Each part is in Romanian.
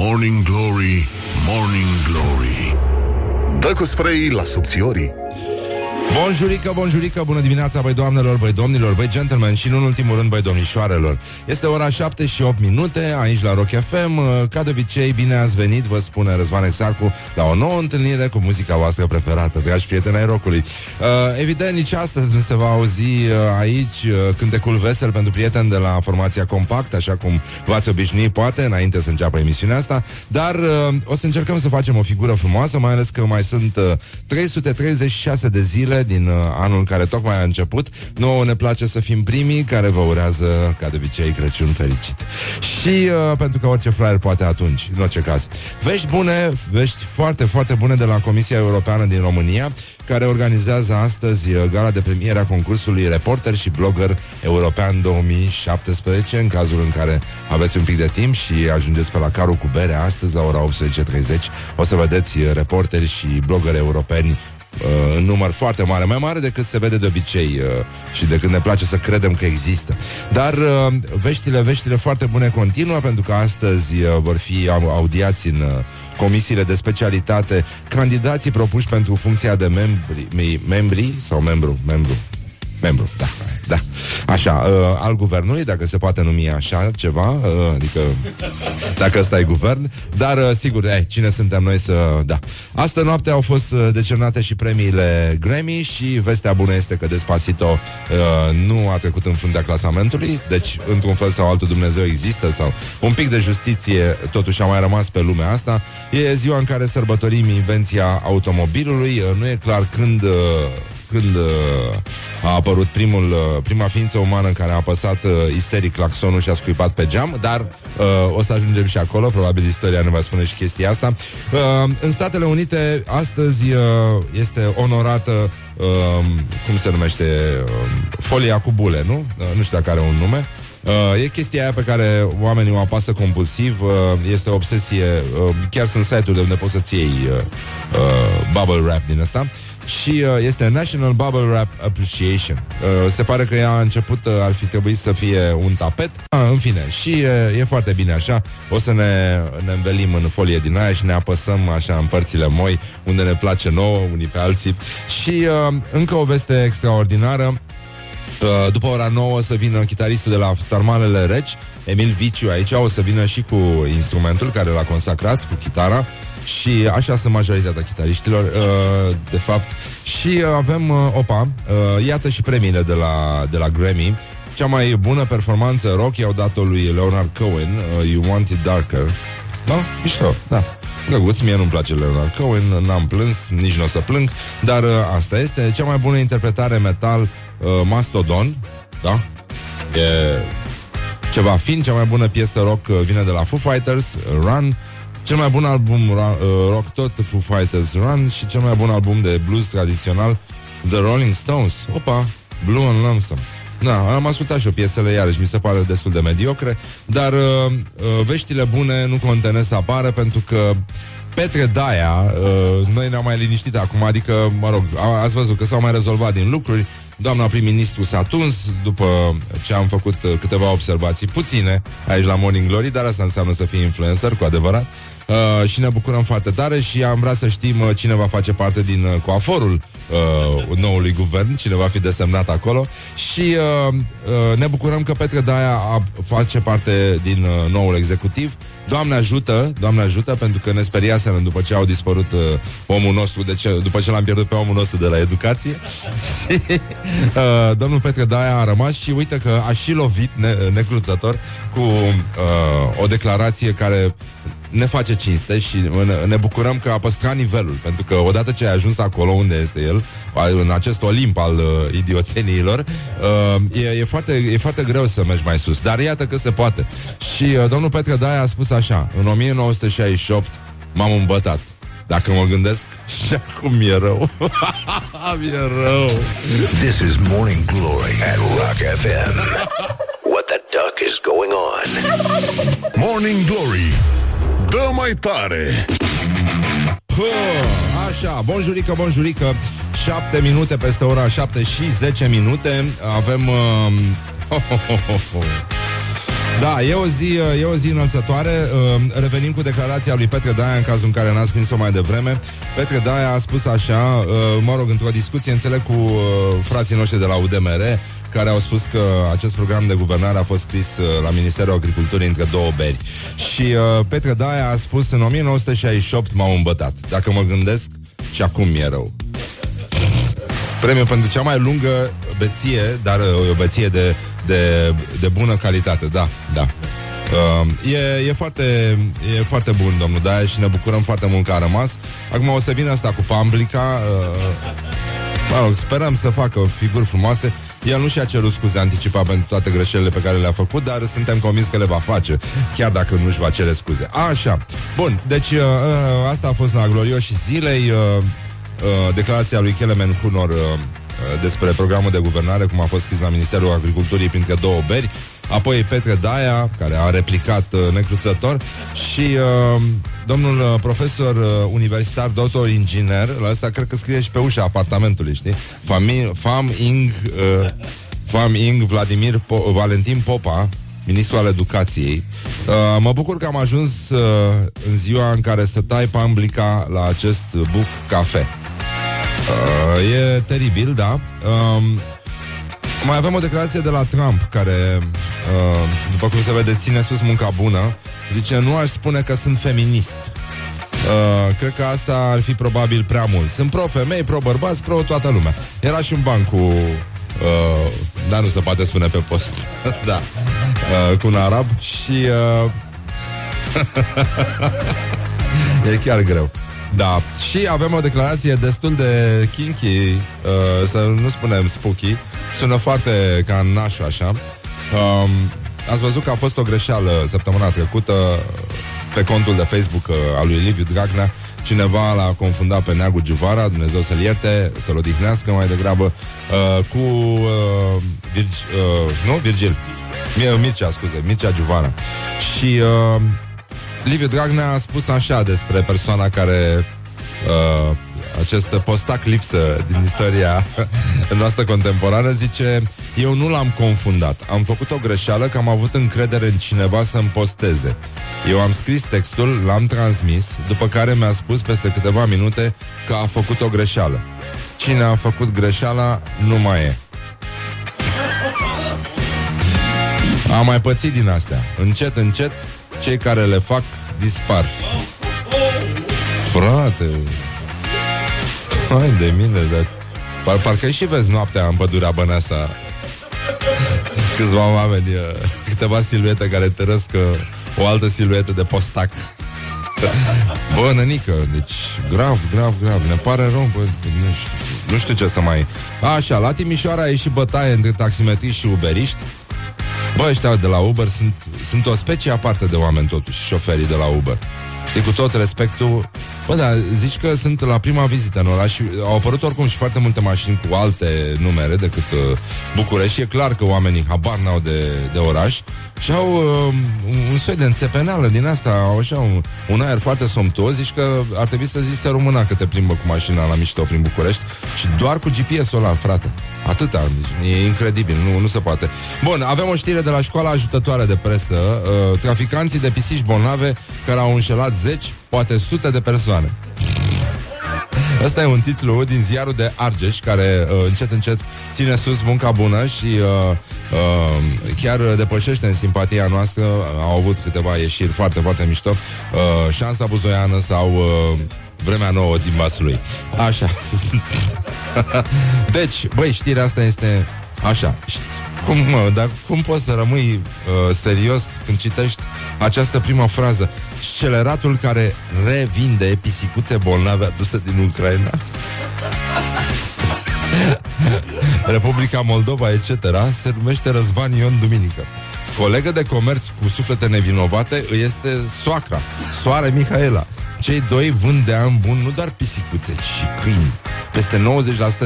Morning Glory, Morning Glory. Dă cu spray la subțiorii Bonjurică, bonjurică, bună dimineața, băi doamnelor, băi domnilor, băi gentlemen și, în ultimul rând, băi domnișoarelor. Este ora 7 și 8 minute, aici la Rock FM. Ca de obicei, bine ați venit, vă spune Răzvan Exarcu, la o nouă întâlnire cu muzica voastră preferată, dragi prieteni ai rockului. Uh, evident, nici astăzi nu se va auzi uh, aici uh, cântecul vesel pentru prieteni de la formația Compact, așa cum v-ați obișnuit, poate, înainte să înceapă emisiunea asta, dar uh, o să încercăm să facem o figură frumoasă, mai ales că mai sunt uh, 336 de zile din uh, anul care tocmai a început. Nouă ne place să fim primii care vă urează, ca de obicei, Crăciun fericit. Și uh, pentru că orice fraier poate atunci, în orice caz. Vești bune, vești foarte, foarte bune de la Comisia Europeană din România, care organizează astăzi uh, gala de premiere a concursului Reporter și Blogger European 2017, în cazul în care aveți un pic de timp și ajungeți pe la carul cu bere astăzi la ora 18.30. O să vedeți uh, reporteri și blogger europeni uh, în număr foarte mare, mai mare decât se vede de obicei uh, și decât ne place să credem că există. Dar uh, veștile, veștile foarte bune continuă, pentru că astăzi uh, vor fi au- audiați în uh, comisiile de specialitate candidații propuși pentru funcția de membri, mei- membri sau membru, membru, membru, da, da, așa, uh, al guvernului, dacă se poate numi așa ceva, uh, adică dacă ăsta e guvern, dar uh, sigur, eh, cine suntem noi să, da. Astă noapte au fost uh, decernate și premiile Grammy și vestea bună este că Despacito uh, nu a trecut în fruntea clasamentului, deci într-un fel sau altul Dumnezeu există sau un pic de justiție totuși a mai rămas pe lumea asta. E ziua în care sărbătorim invenția automobilului, uh, nu e clar când uh, când uh, a apărut primul, uh, prima ființă umană care a apăsat uh, isteric claxonul și a scuipat pe geam, dar uh, o să ajungem și acolo, probabil istoria ne va spune și chestia asta. Uh, în Statele Unite, astăzi uh, este onorată uh, cum se numește uh, folia cu bule, nu? Uh, nu știu dacă are un nume. Uh, e chestia aia pe care oamenii o apasă compulsiv, uh, este o obsesie, uh, chiar sunt site-uri de unde poți să-ți iei uh, uh, bubble wrap din asta și uh, este National Bubble Wrap Appreciation. Uh, se pare că ea a început, uh, ar fi trebuit să fie un tapet. Uh, în fine, și uh, e foarte bine așa. O să ne, ne învelim în folie din aia și ne apăsăm așa în părțile moi, unde ne place nouă, unii pe alții. Și uh, încă o veste extraordinară. Uh, după ora 9 o să vină chitaristul de la Sarmalele Reci, Emil Viciu aici, o să vină și cu instrumentul care l-a consacrat, cu chitara. Și așa sunt majoritatea chitariștilor, uh, de fapt. Și uh, avem, uh, opa, uh, iată și premiile de la, de la Grammy. Cea mai bună performanță rock i-au dat-o lui Leonard Cohen, uh, You Want It Darker. Da? Mișto, da. Drăguț, mie nu-mi place Leonard Cohen, n-am plâns, nici nu o să plâng, dar uh, asta este. Cea mai bună interpretare metal, uh, Mastodon, da? E ceva fin, cea mai bună piesă rock uh, vine de la Foo Fighters, uh, Run, cel mai bun album ra- uh, rock tot Foo Fighters Run și cel mai bun album de blues tradițional The Rolling Stones. Opa, Blue and Lonesome. Da, am ascultat și eu piesele iarăși, mi se pare destul de mediocre, dar uh, uh, veștile bune nu contenesc să apară pentru că Petre Daia, uh, noi ne-am mai liniștit acum, adică, mă rog, a, ați văzut că s-au mai rezolvat din lucruri, doamna prim-ministru s-a tuns după ce am făcut uh, câteva observații puține aici la Morning Glory, dar asta înseamnă să fii influencer, cu adevărat. Uh, și ne bucurăm foarte tare și am vrea să știm uh, cine va face parte din uh, coaforul uh, noului guvern, cine va fi desemnat acolo și uh, uh, ne bucurăm că Petre Daia a, face parte din uh, noul executiv. Doamne ajută, Doamne ajută, pentru că ne speriaseră după ce au dispărut uh, omul nostru, de ce, după ce l-am pierdut pe omul nostru de la educație. Și, uh, domnul Petre Daia a rămas și uite că a și lovit ne, necruțător cu uh, o declarație care ne face cinste și ne- ne bucurăm că a păstrat nivelul, pentru că odată ce ai ajuns acolo unde este el, în acest olimp al uh, idioțeniilor, uh, e, e, foarte, e foarte greu să mergi mai sus. Dar iată că se poate. Și uh, domnul Petre Daia a spus așa, în 1968 m-am îmbătat. Dacă mă gândesc, și acum mi-e rău. mi-e rău. This is Morning Glory at Rock FM. What the duck is going on? Morning Glory. Dă mai tare. Huh, Așa, bonjurică, bonjurică 7 minute peste ora 7 și 10 minute Avem uh, ho, ho, ho, ho, ho. Da, e o zi, e o zi înălțătoare. Uh, revenim cu declarația lui Petre Daia în cazul în care n-ați prins-o mai devreme. Petre Daia a spus așa, uh, mă rog, într-o discuție, înțeleg cu uh, frații noștri de la UDMR, care au spus că acest program de guvernare a fost scris la Ministerul Agriculturii între două beri. Și uh, Petre Daia a spus în 1968 m-au îmbătat. Dacă mă gândesc, și acum mi-e rău. Premiu pentru cea mai lungă beție, dar o beție de, de, de bună calitate, da, da. Uh, e, e, foarte, e foarte bun, domnul Daia, și ne bucurăm foarte mult că a rămas. Acum o să vină asta cu Pamblica. Uh, mă rog, sperăm să facă figuri frumoase. El nu și-a cerut scuze anticipat pentru toate greșelile pe care le-a făcut, dar suntem convins că le va face, chiar dacă nu-și va cere scuze. Așa. Bun, deci uh, uh asta a fost la glorioși zilei. Uh, uh, declarația lui Kelemen Hunor uh, uh, despre programul de guvernare, cum a fost scris la Ministerul Agriculturii printre două beri, apoi Petre Daia, care a replicat uh, necruțător, și uh, domnul uh, profesor uh, universitar, doctor inginer, la asta cred că scrie și pe ușa apartamentului, știi? Fami- Fam Ing uh, Fam Ing Vladimir po- Valentin Popa, ministrul al educației. Uh, mă bucur că am ajuns uh, în ziua în care să tai pamblica la acest buc cafe. Uh, e teribil, da. Uh, mai avem o declarație de la Trump care, uh, după cum se vede, ține sus munca bună. Zice, nu aș spune că sunt feminist. Uh, cred că asta ar fi probabil prea mult. Sunt pro-femei, pro-bărbați, pro toată lumea. Era și un ban cu... Uh, dar nu se poate spune pe post. da. Uh, cu un arab și... Uh, e chiar greu. Da, și avem o declarație destul de kinky, uh, să nu spunem spooky, sună foarte ca naș așa. Um, ați văzut că a fost o greșeală săptămâna trecută pe contul de Facebook uh, al lui Liviu Dragnea. Cineva l-a confundat pe Neagu Giuvara, Dumnezeu să-l ierte, să-l odihnească mai degrabă, uh, cu uh, Virg, uh, nu? Virgil. Mircea, scuze, Mircea Giuvara. Și uh, Liviu Dragnea a spus așa despre persoana care uh, acest postac lipsă din istoria noastră contemporană, zice Eu nu l-am confundat. Am făcut o greșeală că am avut încredere în cineva să-mi posteze. Eu am scris textul, l-am transmis, după care mi-a spus peste câteva minute că a făcut o greșeală. Cine a făcut greșeala nu mai e. Am mai pățit din astea. Încet, încet, cei care le fac dispar. Frate, hai de mine, dar par, parcă și vezi noaptea în pădurea Băneasa câțiva oameni, uh, câteva siluete care tărăsc uh, o altă siluetă de postac. Bă, nănică, deci grav, grav, grav Ne pare rău, bă, nu știu, nu știu ce să mai... Așa, la Timișoara a ieșit bătaie între taximetriști și uberiști Bă, ăștia de la Uber sunt, sunt o specie aparte de oameni totuși, șoferii de la Uber. Știi, cu tot respectul, Bă, da, zici că sunt la prima vizită în oraș și au apărut oricum și foarte multe mașini cu alte numere decât uh, București și e clar că oamenii habar n-au de, de oraș și au uh, un soi de înțepeneală din asta, au așa un, un aer foarte somtuos, zici că ar trebui să zici să româna că te plimbă cu mașina la mișto prin București și doar cu GPS-ul ăla, frate. Atâta, deci e incredibil, nu, nu se poate. Bun, avem o știre de la școala ajutătoare de presă. Uh, traficanții de pisici bolnave care au înșelat zeci, poate sute de persoane. Ăsta e un titlu din ziarul de Argeș Care uh, încet încet ține sus munca bună Și uh, uh, chiar depășește în simpatia noastră. Au avut câteva ieșiri foarte, foarte mișto. Uh, Șansa buzoiană sau uh, Vremea nouă din vasului Așa. Deci, băi, știrea asta este Așa. Cum, mă, dar cum poți să rămâi uh, serios când citești această prima frază? Sceleratul care revinde pisicuțe bolnave aduse din Ucraina? Republica Moldova, etc., se numește Răzvan Ion Duminică. Colegă de comerț cu suflete nevinovate îi este soacra, soare Mihaela. Cei doi vând de an bun nu doar pisicuțe, ci câini. Peste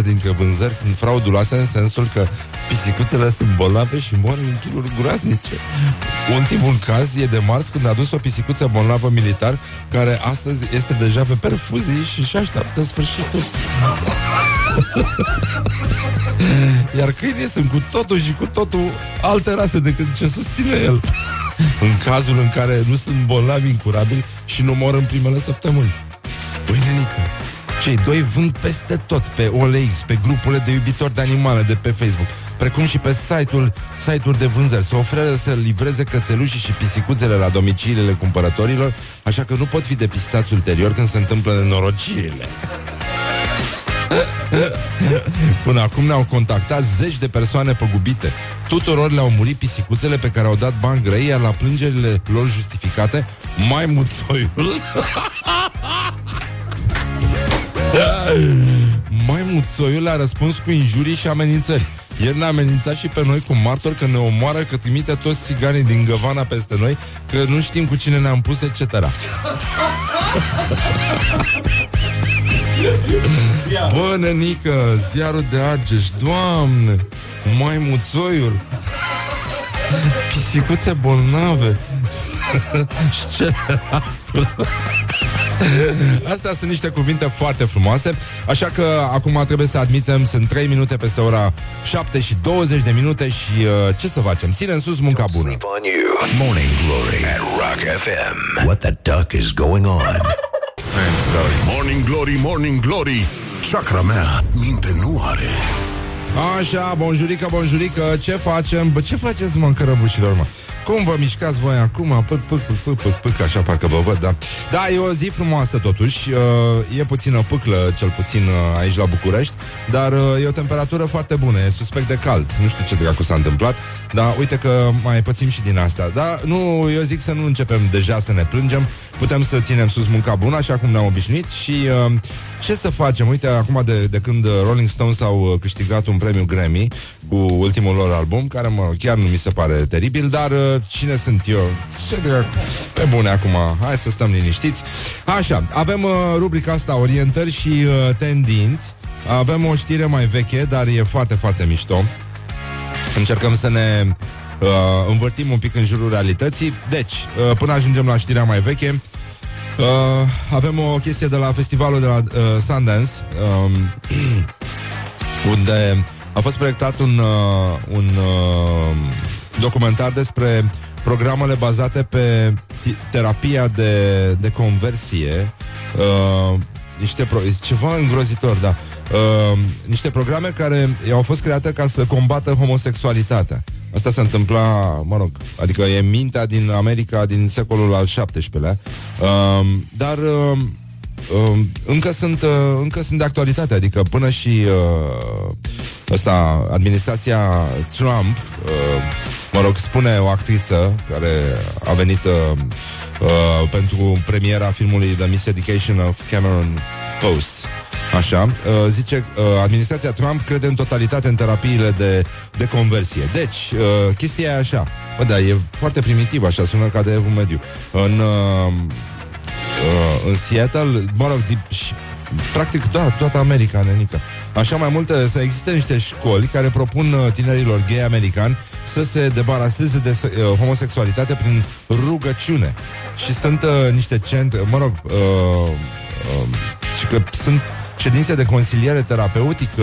90% dintre vânzări sunt frauduloase în sensul că pisicuțele sunt bolnave și mor în chiluri groaznice. Ultimul caz e de marți când a dus o pisicuță bolnavă militar care astăzi este deja pe perfuzii și și așteaptă sfârșitul. Iar câinii sunt cu totul și cu totul alte rase decât ce susține el. în cazul în care nu sunt bolnavi incurabili și nu mor în primele săptămâni. Băi, nenică, cei doi vând peste tot, pe OLX, pe grupurile de iubitori de animale de pe Facebook, precum și pe site-ul, site-uri de vânzări. Se oferă să livreze cățelușii și pisicuțele la domiciliile cumpărătorilor, așa că nu pot fi depistați ulterior când se întâmplă nenorocirile. Până acum ne-au contactat zeci de persoane păgubite. Tuturor le-au murit pisicuțele pe care au dat bani grei, iar la plângerile lor justificate, mai muțoiul... mai muțoiul a răspuns cu injurii și amenințări. El ne-a amenințat și pe noi cu martor că ne omoară, că trimite toți țiganii din Găvana peste noi, că nu știm cu cine ne-am pus, etc. Bă, nenică, ziarul de Argeș, doamne, mai muțoiul, pisicuțe bolnave, sceleratul. Astea sunt niște cuvinte foarte frumoase Așa că acum trebuie să admitem Sunt 3 minute peste ora 7 și 20 de minute Și uh, ce să facem? Ține în sus munca bună Morning Glory at Rock FM What the duck is going on? I'm sorry Morning Glory, Morning Glory Chakra mea minte nu are Așa, bonjurică, bonjurică Ce facem? Bă, ce faceți, mă, cărăbușilor, mă? Cum vă mișcați voi acum? Pâc, pâc, pâc, pâc, pâc, pâc, așa parcă vă văd, da. Da, e o zi frumoasă totuși, uh, e puțină pâclă, cel puțin uh, aici la București, dar uh, e o temperatură foarte bună, e suspect de cald. Nu știu ce dracu s-a întâmplat, dar uite că mai pățim și din asta. Dar nu, eu zic să nu începem deja să ne plângem, putem să ținem sus munca bună, așa cum ne-am obișnuit și uh, ce să facem? Uite, acum de, de când Rolling Stones au uh, câștigat un premiu Grammy cu ultimul lor album, care mă, chiar nu mi se pare teribil, dar uh, cine sunt eu? Ce de Pe bune acum, hai să stăm liniștiți. Așa, avem uh, rubrica asta, orientări și uh, tendinți. Avem o știre mai veche, dar e foarte, foarte mișto. Încercăm să ne uh, învârtim un pic în jurul realității. Deci, uh, până ajungem la știrea mai veche, Uh, avem o chestie de la festivalul de la uh, Sundance um, unde a fost proiectat un, uh, un uh, documentar despre programele bazate pe t- terapia de, de conversie uh, niște pro- ceva îngrozitor, da. Uh, niște programe care au fost create ca să combată homosexualitatea. Asta se întâmpla, mă rog, adică e mintea din America din secolul al XVII-lea. Uh, dar uh, uh, încă, sunt, uh, încă sunt de actualitate, adică până și uh, ăsta, administrația Trump, uh, mă rog, spune o actriță care a venit uh, uh, pentru premiera filmului The Miseducation of Cameron Post. Așa, uh, zice, uh, administrația Trump crede în totalitate în terapiile de, de conversie. Deci, uh, chestia e așa. Bă, da, e foarte primitiv, așa, sună ca de evul mediu. În, uh, uh, în Seattle, mă rog, di- și, practic, da, toată America, nenică. Așa mai multe, să existe niște școli care propun uh, tinerilor gay americani să se debaraseze de uh, homosexualitate prin rugăciune. Și sunt uh, niște centre, mă rog, uh, uh, și că sunt ședințe de consiliere terapeutică,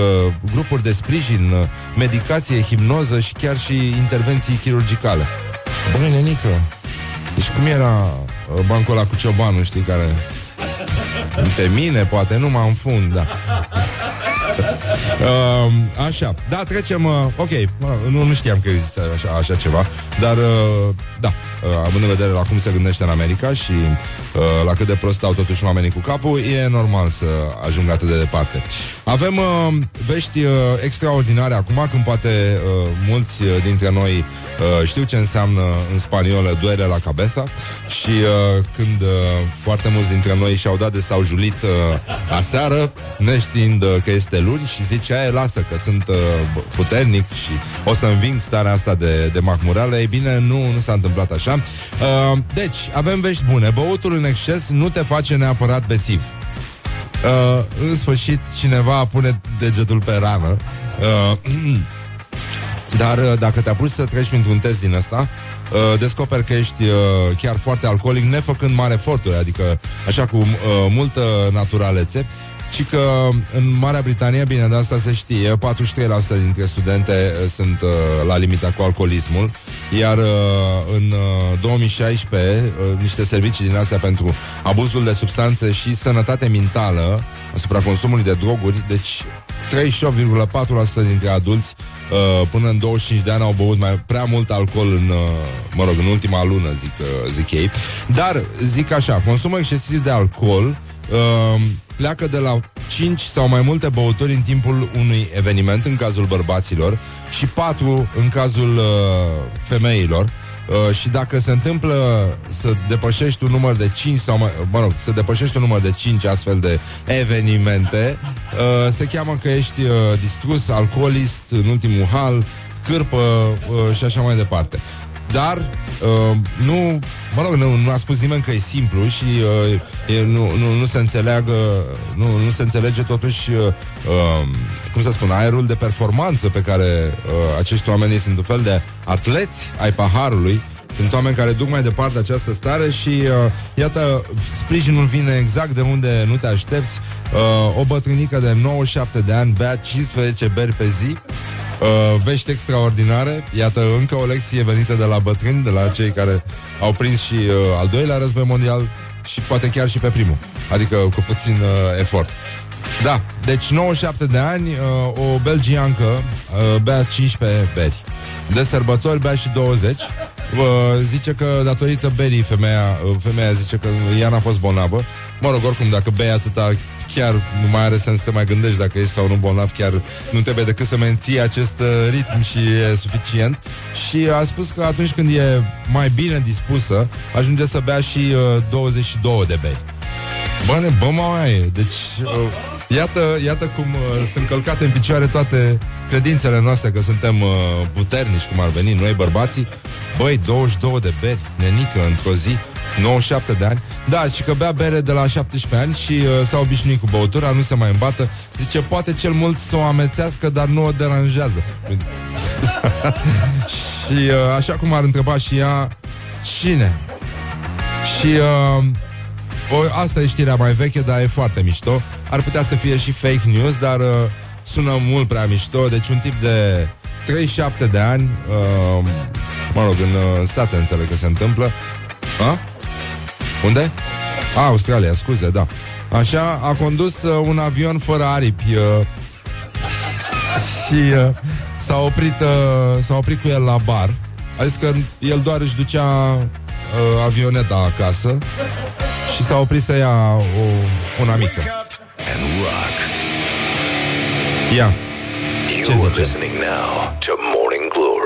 grupuri de sprijin, uh, medicație, hipnoză și chiar și intervenții chirurgicale. Băi, nenică, deci cum era uh, bancul ăla cu ciobanul, știi, care... Pe mine, poate, nu mă înfund, da. Uh, așa, da, trecem uh, Ok, uh, nu, nu știam că există așa, așa ceva Dar, uh, da uh, Având în vedere la cum se gândește în America Și uh, la cât de prost stau totuși oamenii cu capul E normal să ajungă atât de departe. Avem uh, vești uh, extraordinare acum Când poate uh, mulți uh, dintre noi uh, Știu ce înseamnă în spaniolă Duere la cabeza Și uh, când uh, foarte mulți dintre noi Și-au dat de s-au julit uh, aseară Neștiind uh, că este luni Și zice, aia lasă că sunt uh, puternic Și o să înving starea asta de, de mahmureală Ei bine, nu, nu s-a întâmplat așa uh, Deci, avem vești bune. Băutul în exces nu te face neapărat bețiv uh, În sfârșit, cineva pune degetul pe rană. Uh, Dar uh, dacă te apuci să treci printr-un test din ăsta uh, descoperi că ești uh, chiar foarte alcoolic, nefăcând mare eforturi, adică așa cu uh, multă naturalețe și că în Marea Britanie, bine, de asta se știe, 43% dintre studente uh, sunt uh, la limita cu alcoolismul, iar uh, în uh, 2016 uh, niște servicii din astea pentru abuzul de substanțe și sănătate mentală asupra consumului de droguri, deci 38,4% dintre adulți uh, până în 25 de ani au băut mai prea mult alcool în, uh, mă rog, în ultima lună, zic, uh, zic ei. Dar, zic așa, consumul excesiv de alcool uh, pleacă de la 5 sau mai multe băuturi în timpul unui eveniment, în cazul bărbaților, și 4 în cazul uh, femeilor. Uh, și dacă se întâmplă să depășești un număr de 5 sau mai, mă rog, să depășești un număr de 5 astfel de evenimente, uh, se cheamă că ești uh, distrus, alcoolist, în ultimul hal, cârpă uh, și așa mai departe. Dar uh, nu, mă rog, nu, nu a spus nimeni că e simplu și uh, e, nu, nu, nu se înțeleagă, nu, nu se înțelege totuși, uh, uh, cum să spun, aerul de performanță pe care uh, acești oameni sunt un fel de atleți ai paharului. Sunt oameni care duc mai departe această stare și uh, iată, sprijinul vine exact de unde nu te aștepți. Uh, o bătrânică de 97 de ani bea 15 beri pe zi Uh, vești extraordinare. Iată încă o lecție venită de la bătrâni De la cei care au prins și uh, al doilea război mondial Și poate chiar și pe primul. Adică cu puțin uh, efort. Da, deci 97 de ani uh, O belgiancă uh, Bea 15 beri. De sărbători bea și 20 uh, Zice că datorită berii femeia, uh, femeia zice că ea n-a fost bolnavă. Mă rog, oricum, dacă bei atâta chiar nu mai are sens să te mai gândești dacă ești sau nu bolnav, chiar nu trebuie decât să menții acest uh, ritm și e suficient. Și a spus că atunci când e mai bine dispusă, ajunge să bea și uh, 22 de bei. Bă, ne, bă, mai Deci, uh, iată, iată cum uh, sunt călcate în picioare toate credințele noastre că suntem uh, puternici, cum ar veni, noi bărbații. Băi, 22 de beri, nenică, într-o zi. 97 de ani. Da, și că bea bere de la 17 ani Și uh, s-a obișnuit cu băutura, nu se mai îmbată. Zice, poate cel mult să o amețească Dar nu o deranjează. Și uh, așa cum ar întreba și ea Cine? Și uh, o, asta e știrea mai veche, dar e foarte mișto. Ar putea să fie și fake news Dar uh, sună mult prea mișto. Deci un tip de 37 de ani uh, Mă rog, în uh, state înțeleg că se întâmplă. A? Unde? A, Australia, scuze, da. Așa, a condus uh, un avion fără aripi uh, și uh, s-a oprit, uh, s-a oprit cu el la bar. A zis că el doar își ducea uh, avioneta acasă și s-a oprit să ia o, una mică. And rock. Ia. You are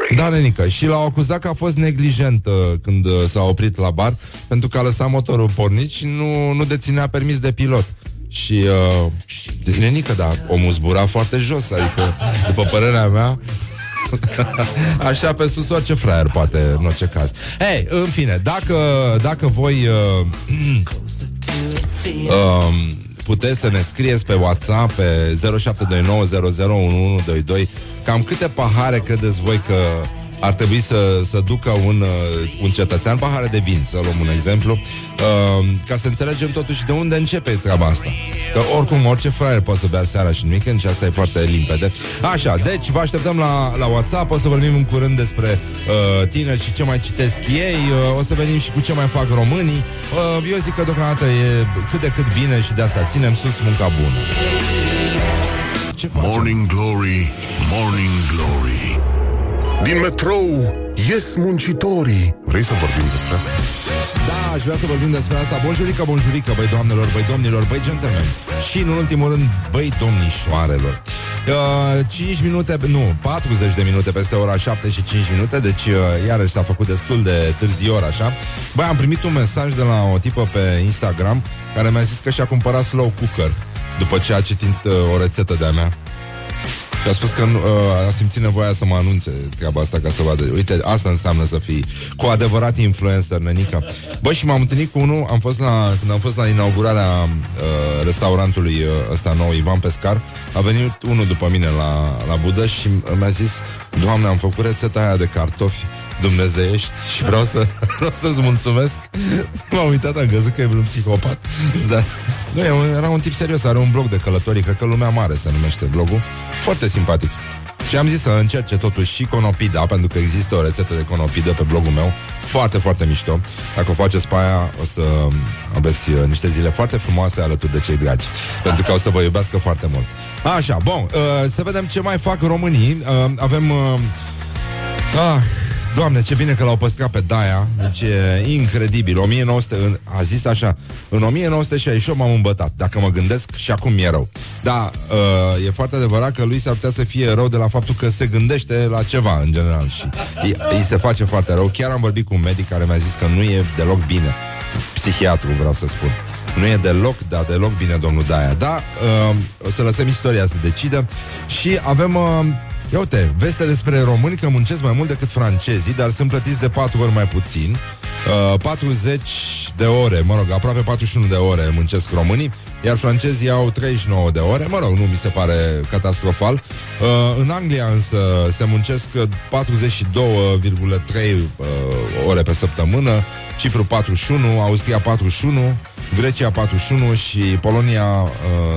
listening now to Morning Glory. Da, nenică. Și l-au acuzat că a fost neglijent uh, când uh, s-a oprit la bar pentru că a lăsat motorul pornit și nu, nu deținea permis de pilot. Și, uh, nenică, da, omul zbura foarte jos, adică, după părerea mea, Așa pe sus orice fraier poate în orice caz Hei, în fine, dacă, dacă voi uh, uh, puteți să ne scrieți pe WhatsApp pe 0729001122 cam câte pahare credeți voi că ar trebui să, să ducă un, uh, un cetățean pahare de vin, să luăm un exemplu, uh, ca să înțelegem totuși de unde începe treaba asta. Că oricum orice fraier poate să bea seara și în weekend și asta e foarte limpede. Așa, deci vă așteptăm la, la WhatsApp, o să vorbim în curând despre uh, tineri și ce mai citesc ei, uh, o să venim și cu ce mai fac românii. Uh, eu zic că deocamdată e cât de cât bine și de asta ținem sus munca bună. Ce facem? Morning Glory, Morning Glory. Din metrou ies muncitorii. Vrei să vorbim despre asta? Da, aș vrea să vorbim despre asta Bonjurică, bonjurică, băi doamnelor, băi domnilor, băi gentlemen Și în ultimul rând, băi domnișoarelor uh, 5 minute, nu, 40 de minute peste ora 7 și 5 minute Deci uh, iarăși s-a făcut destul de târziu ora așa Băi, am primit un mesaj de la o tipă pe Instagram Care mi-a zis că și-a cumpărat slow cooker După ce a citit uh, o rețetă de-a mea și a spus că uh, a simțit nevoia să mă anunțe treaba asta ca să vadă. Uite, asta înseamnă să fii cu adevărat influencer, nănica. Bă, și m-am întâlnit cu unul, am fost la, când am fost la inaugurarea uh, restaurantului uh, ăsta nou, Ivan Pescar, a venit unul după mine la, la Budă și mi-a zis, Doamne, am făcut rețeta aia de cartofi dumnezeiești și vreau, să, vreau să-ți mulțumesc. M-am uitat, am găsit că e un psihopat. Dar nu, era un tip serios, are un blog de călătorii, cred că Lumea Mare se numește blogul. Foarte simpatic. Și am zis să încerce totuși și conopida, pentru că există o rețetă de conopidă pe blogul meu, foarte, foarte mișto. Dacă o faceți pe aia, o să aveți uh, niște zile foarte frumoase alături de cei dragi, pentru că o să vă iubească foarte mult. Așa, bun, uh, să vedem ce mai fac românii. Uh, avem... Uh, ah, Doamne, ce bine că l-au păstrat pe Daia Deci e incredibil. 1900, A zis așa În 1968 m-am îmbătat Dacă mă gândesc și acum mi-e rău. Da, uh, e foarte adevărat că lui s-ar putea să fie rău De la faptul că se gândește la ceva În general Și îi, îi se face foarte rău. Chiar am vorbit cu un medic care mi-a zis că nu e deloc bine. Psihiatru vreau să spun. Nu e deloc, da, deloc bine, domnul Daia. Da, uh, o să lăsăm istoria să decidă. Și avem uh, Ia uite, veste despre români că muncesc mai mult decât francezii, dar sunt plătiți de 4 ori mai puțin. Uh, 40 de ore, mă rog, aproape 41 de ore muncesc românii, iar francezii au 39 de ore, mă rog, nu mi se pare catastrofal. Uh, în Anglia însă se muncesc 42,3 uh, ore pe săptămână, Cipru 41, Austria 41, Grecia 41 și Polonia uh,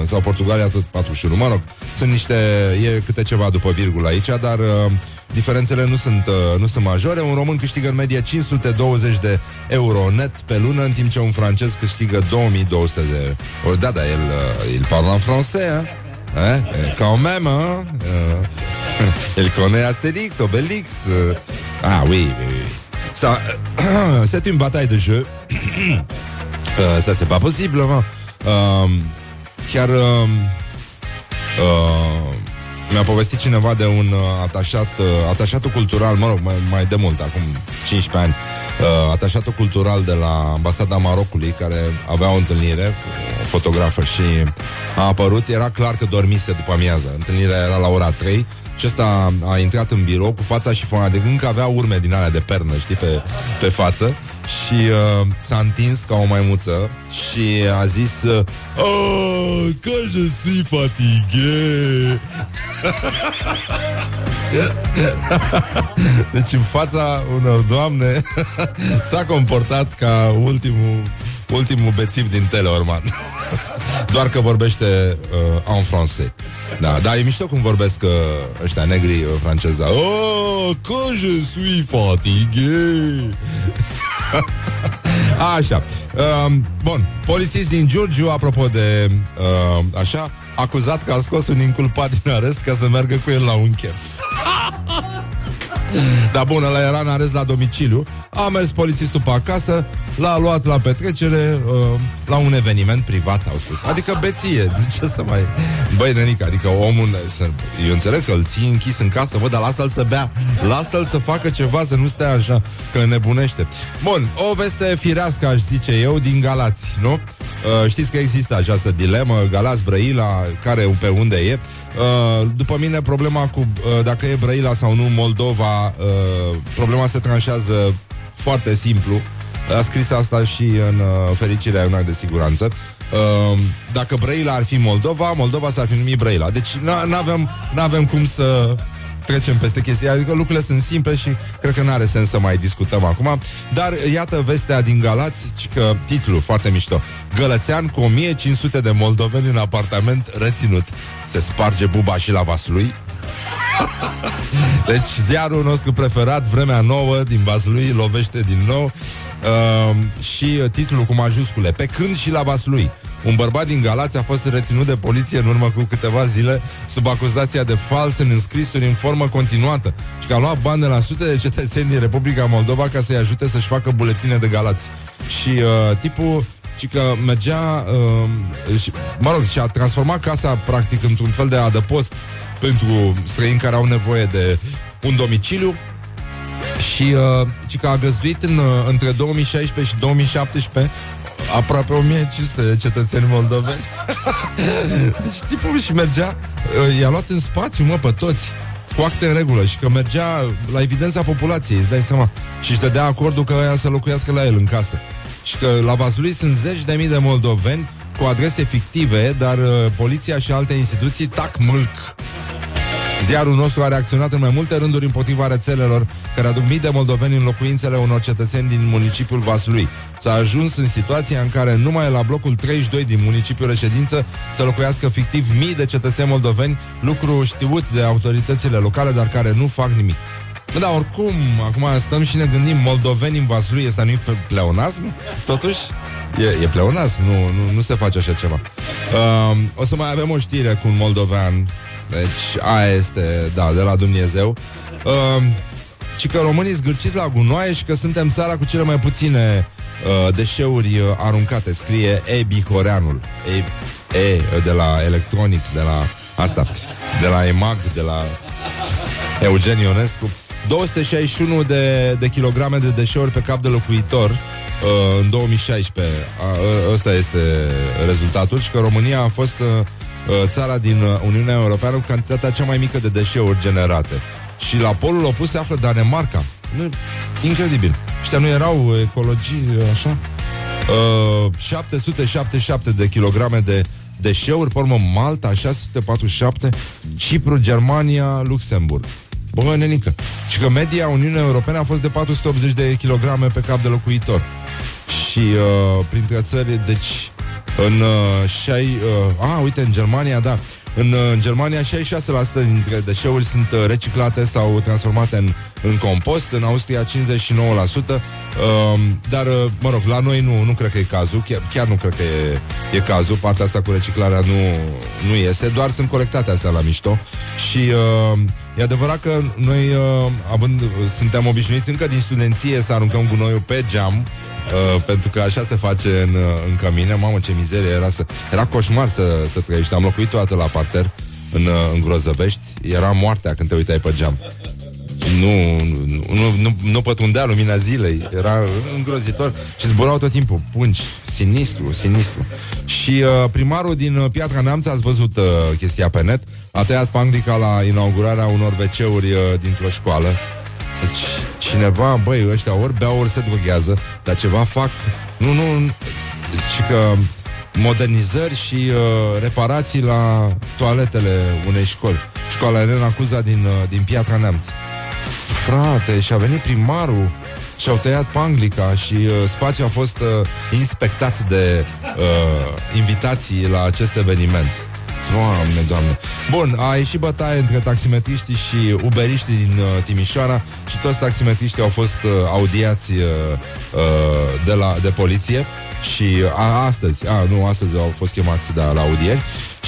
sau Portugalia tot 41. Mă rog, sunt niște, e câte ceva după virgulă aici, dar uh, diferențele nu sunt, uh, nu sunt majore. Un român câștigă în medie 520 de euro net pe lună, în timp ce un francez câștigă 2200 de euro. Da, da, el, uh, il parle en français, hein? Hein? Quand même, hein? Uh, il connaît Astérix, Obélix. Uh, ah oui, oui, oui. Ça, uh, c'est une bataille de jeu. Uh, ça, c'est pas possible, hein? uh, Chiar uh, uh, mi-a povestit cineva de un uh, atașat, uh, atașatul cultural, mă rog, mai, mai de mult, acum 15 ani, uh, atașatul cultural de la ambasada Marocului, care avea o întâlnire cu o fotografă și a apărut, era clar că dormise după amiază. Întâlnirea era la ora 3 și ăsta a intrat în birou cu fața și fona de încă avea urme din alea de pernă, știi, pe, pe față și uh, s-a întins ca o maimuță și a zis uh, oh, că je suis fatigué. Deci în fața unor doamne S-a comportat ca ultimul Ultimul bețiv din Teleorman Doar că vorbește uh, en français Da, dar e mișto cum vorbesc uh, ăștia negri uh, franceza Oh, că je suis fatigué Așa. Uh, bun. Polițist din Giurgiu, apropo de uh, așa, acuzat că a scos un inculpat din arest ca să meargă cu el la un chef. Dar bun, ăla era în arest la domiciliu A mers polițistul pe acasă L-a luat la petrecere uh, La un eveniment privat, au spus Adică beție, ce să mai... Băi, nenic, adică omul să... Eu înțeleg că îl ții închis în casă Bă, dar lasă-l să bea Lasă-l să facă ceva, să nu stea așa Că nebunește Bun, o veste firească, aș zice eu, din Galați, nu? Uh, știți că există această dilemă Galați, Brăila, care pe unde e Uh, după mine, problema cu uh, dacă e Brăila sau nu Moldova, uh, problema se tranșează foarte simplu. A scris asta și în uh, Fericirea e un act de siguranță. Uh, dacă Brăila ar fi Moldova, Moldova s-ar fi numit Brăila. Deci nu avem, avem cum să trecem peste chestia, adică lucrurile sunt simple și cred că nu are sens să mai discutăm acum. Dar iată vestea din Galați, că titlul foarte mișto. Gălățean cu 1500 de moldoveni în apartament reținut. Se sparge buba și la vaslui. deci ziarul nostru preferat, Vremea Nouă din Vaslui, lovește din nou uh, și titlul cu majuscule, pe când și la Vaslui. Un bărbat din Galați a fost reținut de poliție în urmă cu câteva zile sub acuzația de fals în înscrisuri în formă continuată și că a luat bani de la sute de cetățeni din Republica Moldova ca să-i ajute să-și facă buletine de Galați. Și uh, tipul și că mergea, uh, și, mă rog, și a transformat casa practic într-un fel de adăpost pentru străini care au nevoie de un domiciliu și, uh, și că a găzduit în, uh, între 2016 și 2017 aproape 1500 de cetățeni moldoveni. deci tipul și mergea, uh, i-a luat în spațiu, mă, pe toți cu acte în regulă și că mergea la evidența populației, îți dai seama, și își dădea acordul că ea să locuiască la el în casă. Și că la Vaslui sunt zeci de mii de moldoveni cu adrese fictive, dar uh, poliția și alte instituții tac mâlc. Ziarul nostru a reacționat în mai multe rânduri împotriva rețelelor care aduc mii de moldoveni în locuințele unor cetățeni din municipiul Vaslui. S-a ajuns în situația în care numai la blocul 32 din municipiul reședință să locuiască fictiv mii de cetățeni moldoveni, lucru știut de autoritățile locale, dar care nu fac nimic. Bă, da, oricum, acum stăm și ne gândim moldoveni în Vaslui, ăsta nu-i pleonasm? Totuși, E, e pleonasm, nu, nu, nu se face așa ceva. Uh, o să mai avem o știre cu un moldovean. Deci, aia este, da, de la Dumnezeu. Uh, și că românii zgârciți la gunoaie și că suntem țara cu cele mai puține uh, deșeuri uh, aruncate. Scrie E. Bihoreanul. E, e de la electronic, de la asta, de la EMAG, de la Eugen Ionescu. 261 de, de kilograme de deșeuri pe cap de locuitor uh, în 2016. Uh, ăsta este rezultatul și că România a fost uh, uh, țara din Uniunea Europeană cu cantitatea cea mai mică de deșeuri generate. Și la polul opus se află Danemarca. Nu, incredibil. Ăștia nu erau ecologii, așa? Uh, 777 de kilograme de deșeuri, pe urmă Malta 647, Cipru, Germania, Luxemburg. Bă, nenică. Și că media Uniunii Europene a fost de 480 de kilograme pe cap de locuitor. Și uh, printre țări, deci în uh, șai, uh, a, uite, în Germania, da, în, uh, în Germania 66% dintre deșeuri sunt uh, reciclate sau transformate în, în compost, în Austria 59%, uh, dar, uh, mă rog, la noi nu, nu cred că e cazul, chiar, chiar nu cred că e, e cazul, partea asta cu reciclarea nu, nu iese, doar sunt colectate astea la mișto. Și uh, e adevărat că noi, uh, având, suntem obișnuiți încă din studenție să aruncăm gunoiul pe geam, Uh, pentru că așa se face în, uh, în cămine Mamă, ce mizerie era să... Era coșmar să, să trăiești. Am locuit toată la parter în, uh, în Grozăvești. Era moartea când te uitai pe geam. Nu, nu, nu, nu pătundea lumina zilei. Era îngrozitor Și zburau tot timpul. Pungi Sinistru, sinistru. Și uh, primarul din uh, Piatra Neamț Ați văzut uh, chestia pe net A tăiat panglica la inaugurarea unor wc uh, Dintr-o școală deci cineva, băi, ăștia ori beau, ori se droghează, dar ceva fac. Nu, nu, deci că modernizări și uh, reparații la toaletele unei școli. Școala Elena Cuza din, uh, din Piatra Neamț. Frate, și a venit primarul și-au tăiat panglica și uh, spațiul a fost uh, inspectat de uh, invitații la acest eveniment. Doamne, doamne. Bun, a ieșit bătaie între taximetriștii și uberiștii din uh, Timișoara și toți taximetriștii au fost uh, audiați uh, uh, de, la, de poliție și a, astăzi, a, nu, astăzi au fost chemați de la audieri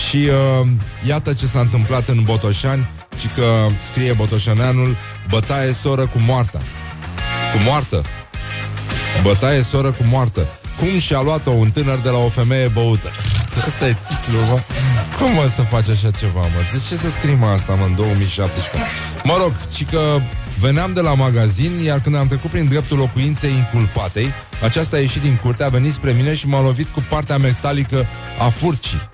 și uh, iată ce s-a întâmplat în Botoșani și că scrie Botoșaneanul bătaie soră cu moarta. Cu moartă. Bătaie soră cu moartă. Cum și-a luat-o un tânăr de la o femeie băută. Asta e titlul, mă. Cum mă să faci așa ceva, mă? De ce să scrim asta, mă, în 2017? Mă rog, ci că veneam de la magazin, iar când am trecut prin dreptul locuinței inculpatei, aceasta a ieșit din curte, a venit spre mine și m-a lovit cu partea metalică a furcii.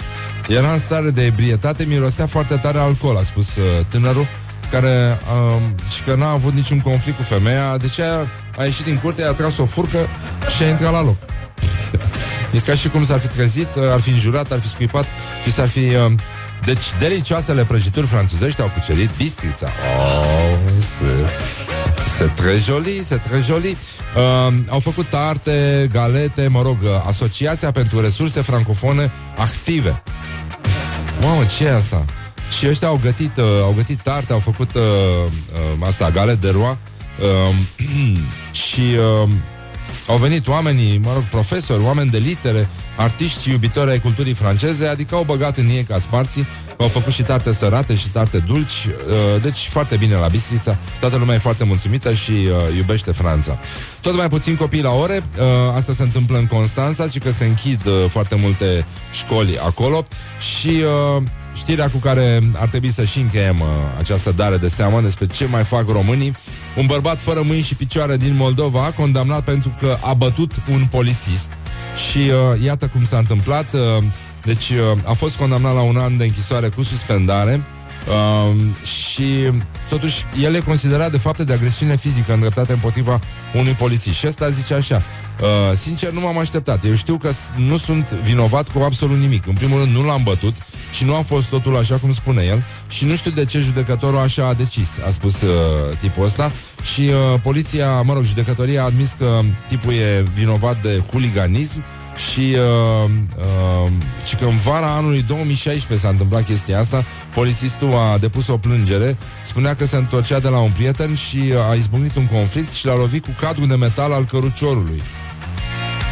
Era în stare de ebrietate, mirosea foarte tare alcool, a spus uh, tânărul, care uh, și că n-a avut niciun conflict cu femeia, de ce a, a ieșit din curte, a tras o furcă și a intrat la loc. E ca și cum s-ar fi trezit, ar fi înjurat, ar fi scuipat și s-ar fi... Uh, deci, delicioasele prăjituri franțuzești au cucerit Bistrița. Oh, se, se tre joli, se tre joli. Uh, au făcut tarte, galete, mă rog, Asociația pentru Resurse Francofone Active. Mamă, ce e asta? Și ăștia au gătit, uh, au gătit tarte, au făcut uh, uh, asta, galet de roa uh, și uh, au venit oamenii, mă rog, profesori, oameni de litere, artiști iubitori ai culturii franceze, adică au băgat în ei ca sparții, au făcut și tarte sărate și tarte dulci, uh, deci foarte bine la Bistrița, toată lumea e foarte mulțumită și uh, iubește Franța. Tot mai puțin copii la ore, uh, asta se întâmplă în Constanța, și că se închid foarte multe școli acolo și știrea cu care ar trebui să și încheiem uh, această dare de seamă despre ce mai fac românii. Un bărbat fără mâini și picioare din Moldova, condamnat pentru că a bătut un polițist. Și uh, iată cum s-a întâmplat. Uh, deci uh, a fost condamnat la un an de închisoare cu suspendare uh, și totuși el e considerat de fapte de agresiune fizică îndreptate împotriva unui polițist. Și ăsta zice așa, Uh, sincer, nu m-am așteptat. Eu știu că nu sunt vinovat cu absolut nimic. În primul rând, nu l-am bătut și nu a fost totul așa cum spune el și nu știu de ce judecătorul așa a decis, a spus uh, tipul ăsta și uh, poliția, mă rog, judecătoria a admis că tipul e vinovat de huliganism și, uh, uh, și că în vara anului 2016 s-a întâmplat chestia asta, polițistul a depus o plângere, spunea că se întorcea de la un prieten și a izbucnit un conflict și l-a lovit cu cadrul de metal al căruciorului.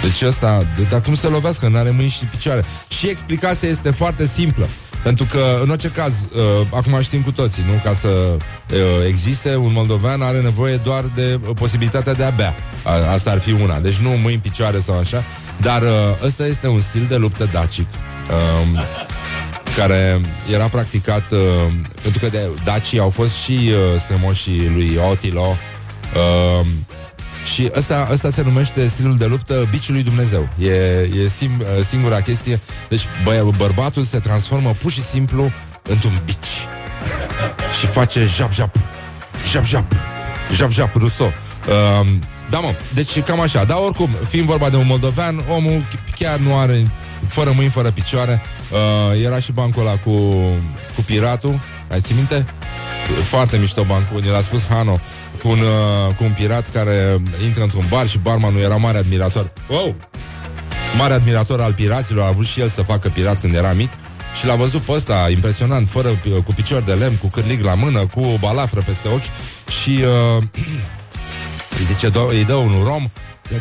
Deci ăsta, de, dar cum să lovească, nu are mâini și picioare. Și explicația este foarte simplă. Pentru că, în orice caz, uh, acum știm cu toții, nu? Ca să uh, existe, un moldovean are nevoie doar de uh, posibilitatea de a bea. A, asta ar fi una. Deci nu mâini, picioare sau așa. Dar uh, ăsta este un stil de luptă dacic. Uh, care era practicat uh, pentru că de, dacii au fost și uh, strămoșii lui Otilo uh, și ăsta, ăsta se numește stilul de luptă biciul lui Dumnezeu. E, e sim, uh, singura chestie. Deci bă, bărbatul se transformă pur și simplu într-un bici. și face jap-jap, jap-jap, jap-jap, Rousseau. Uh, da, mă, deci cam așa. Dar oricum, fiind vorba de un moldovean, omul chiar nu are fără mâini, fără picioare. Uh, era și bancul ăla cu, cu piratul. Ai ții minte? Foarte mișto bancul. Ne l-a spus Hano cu un, uh, cu un pirat care intră într-un bar și barmanul era mare admirator. Wow! Mare admirator al piraților, a vrut și el să facă pirat când era mic și l-a văzut pe ăsta impresionant, fără, cu picior de lemn, cu cârlig la mână, cu o balafră peste ochi și uh, îi zice, îi dă un rom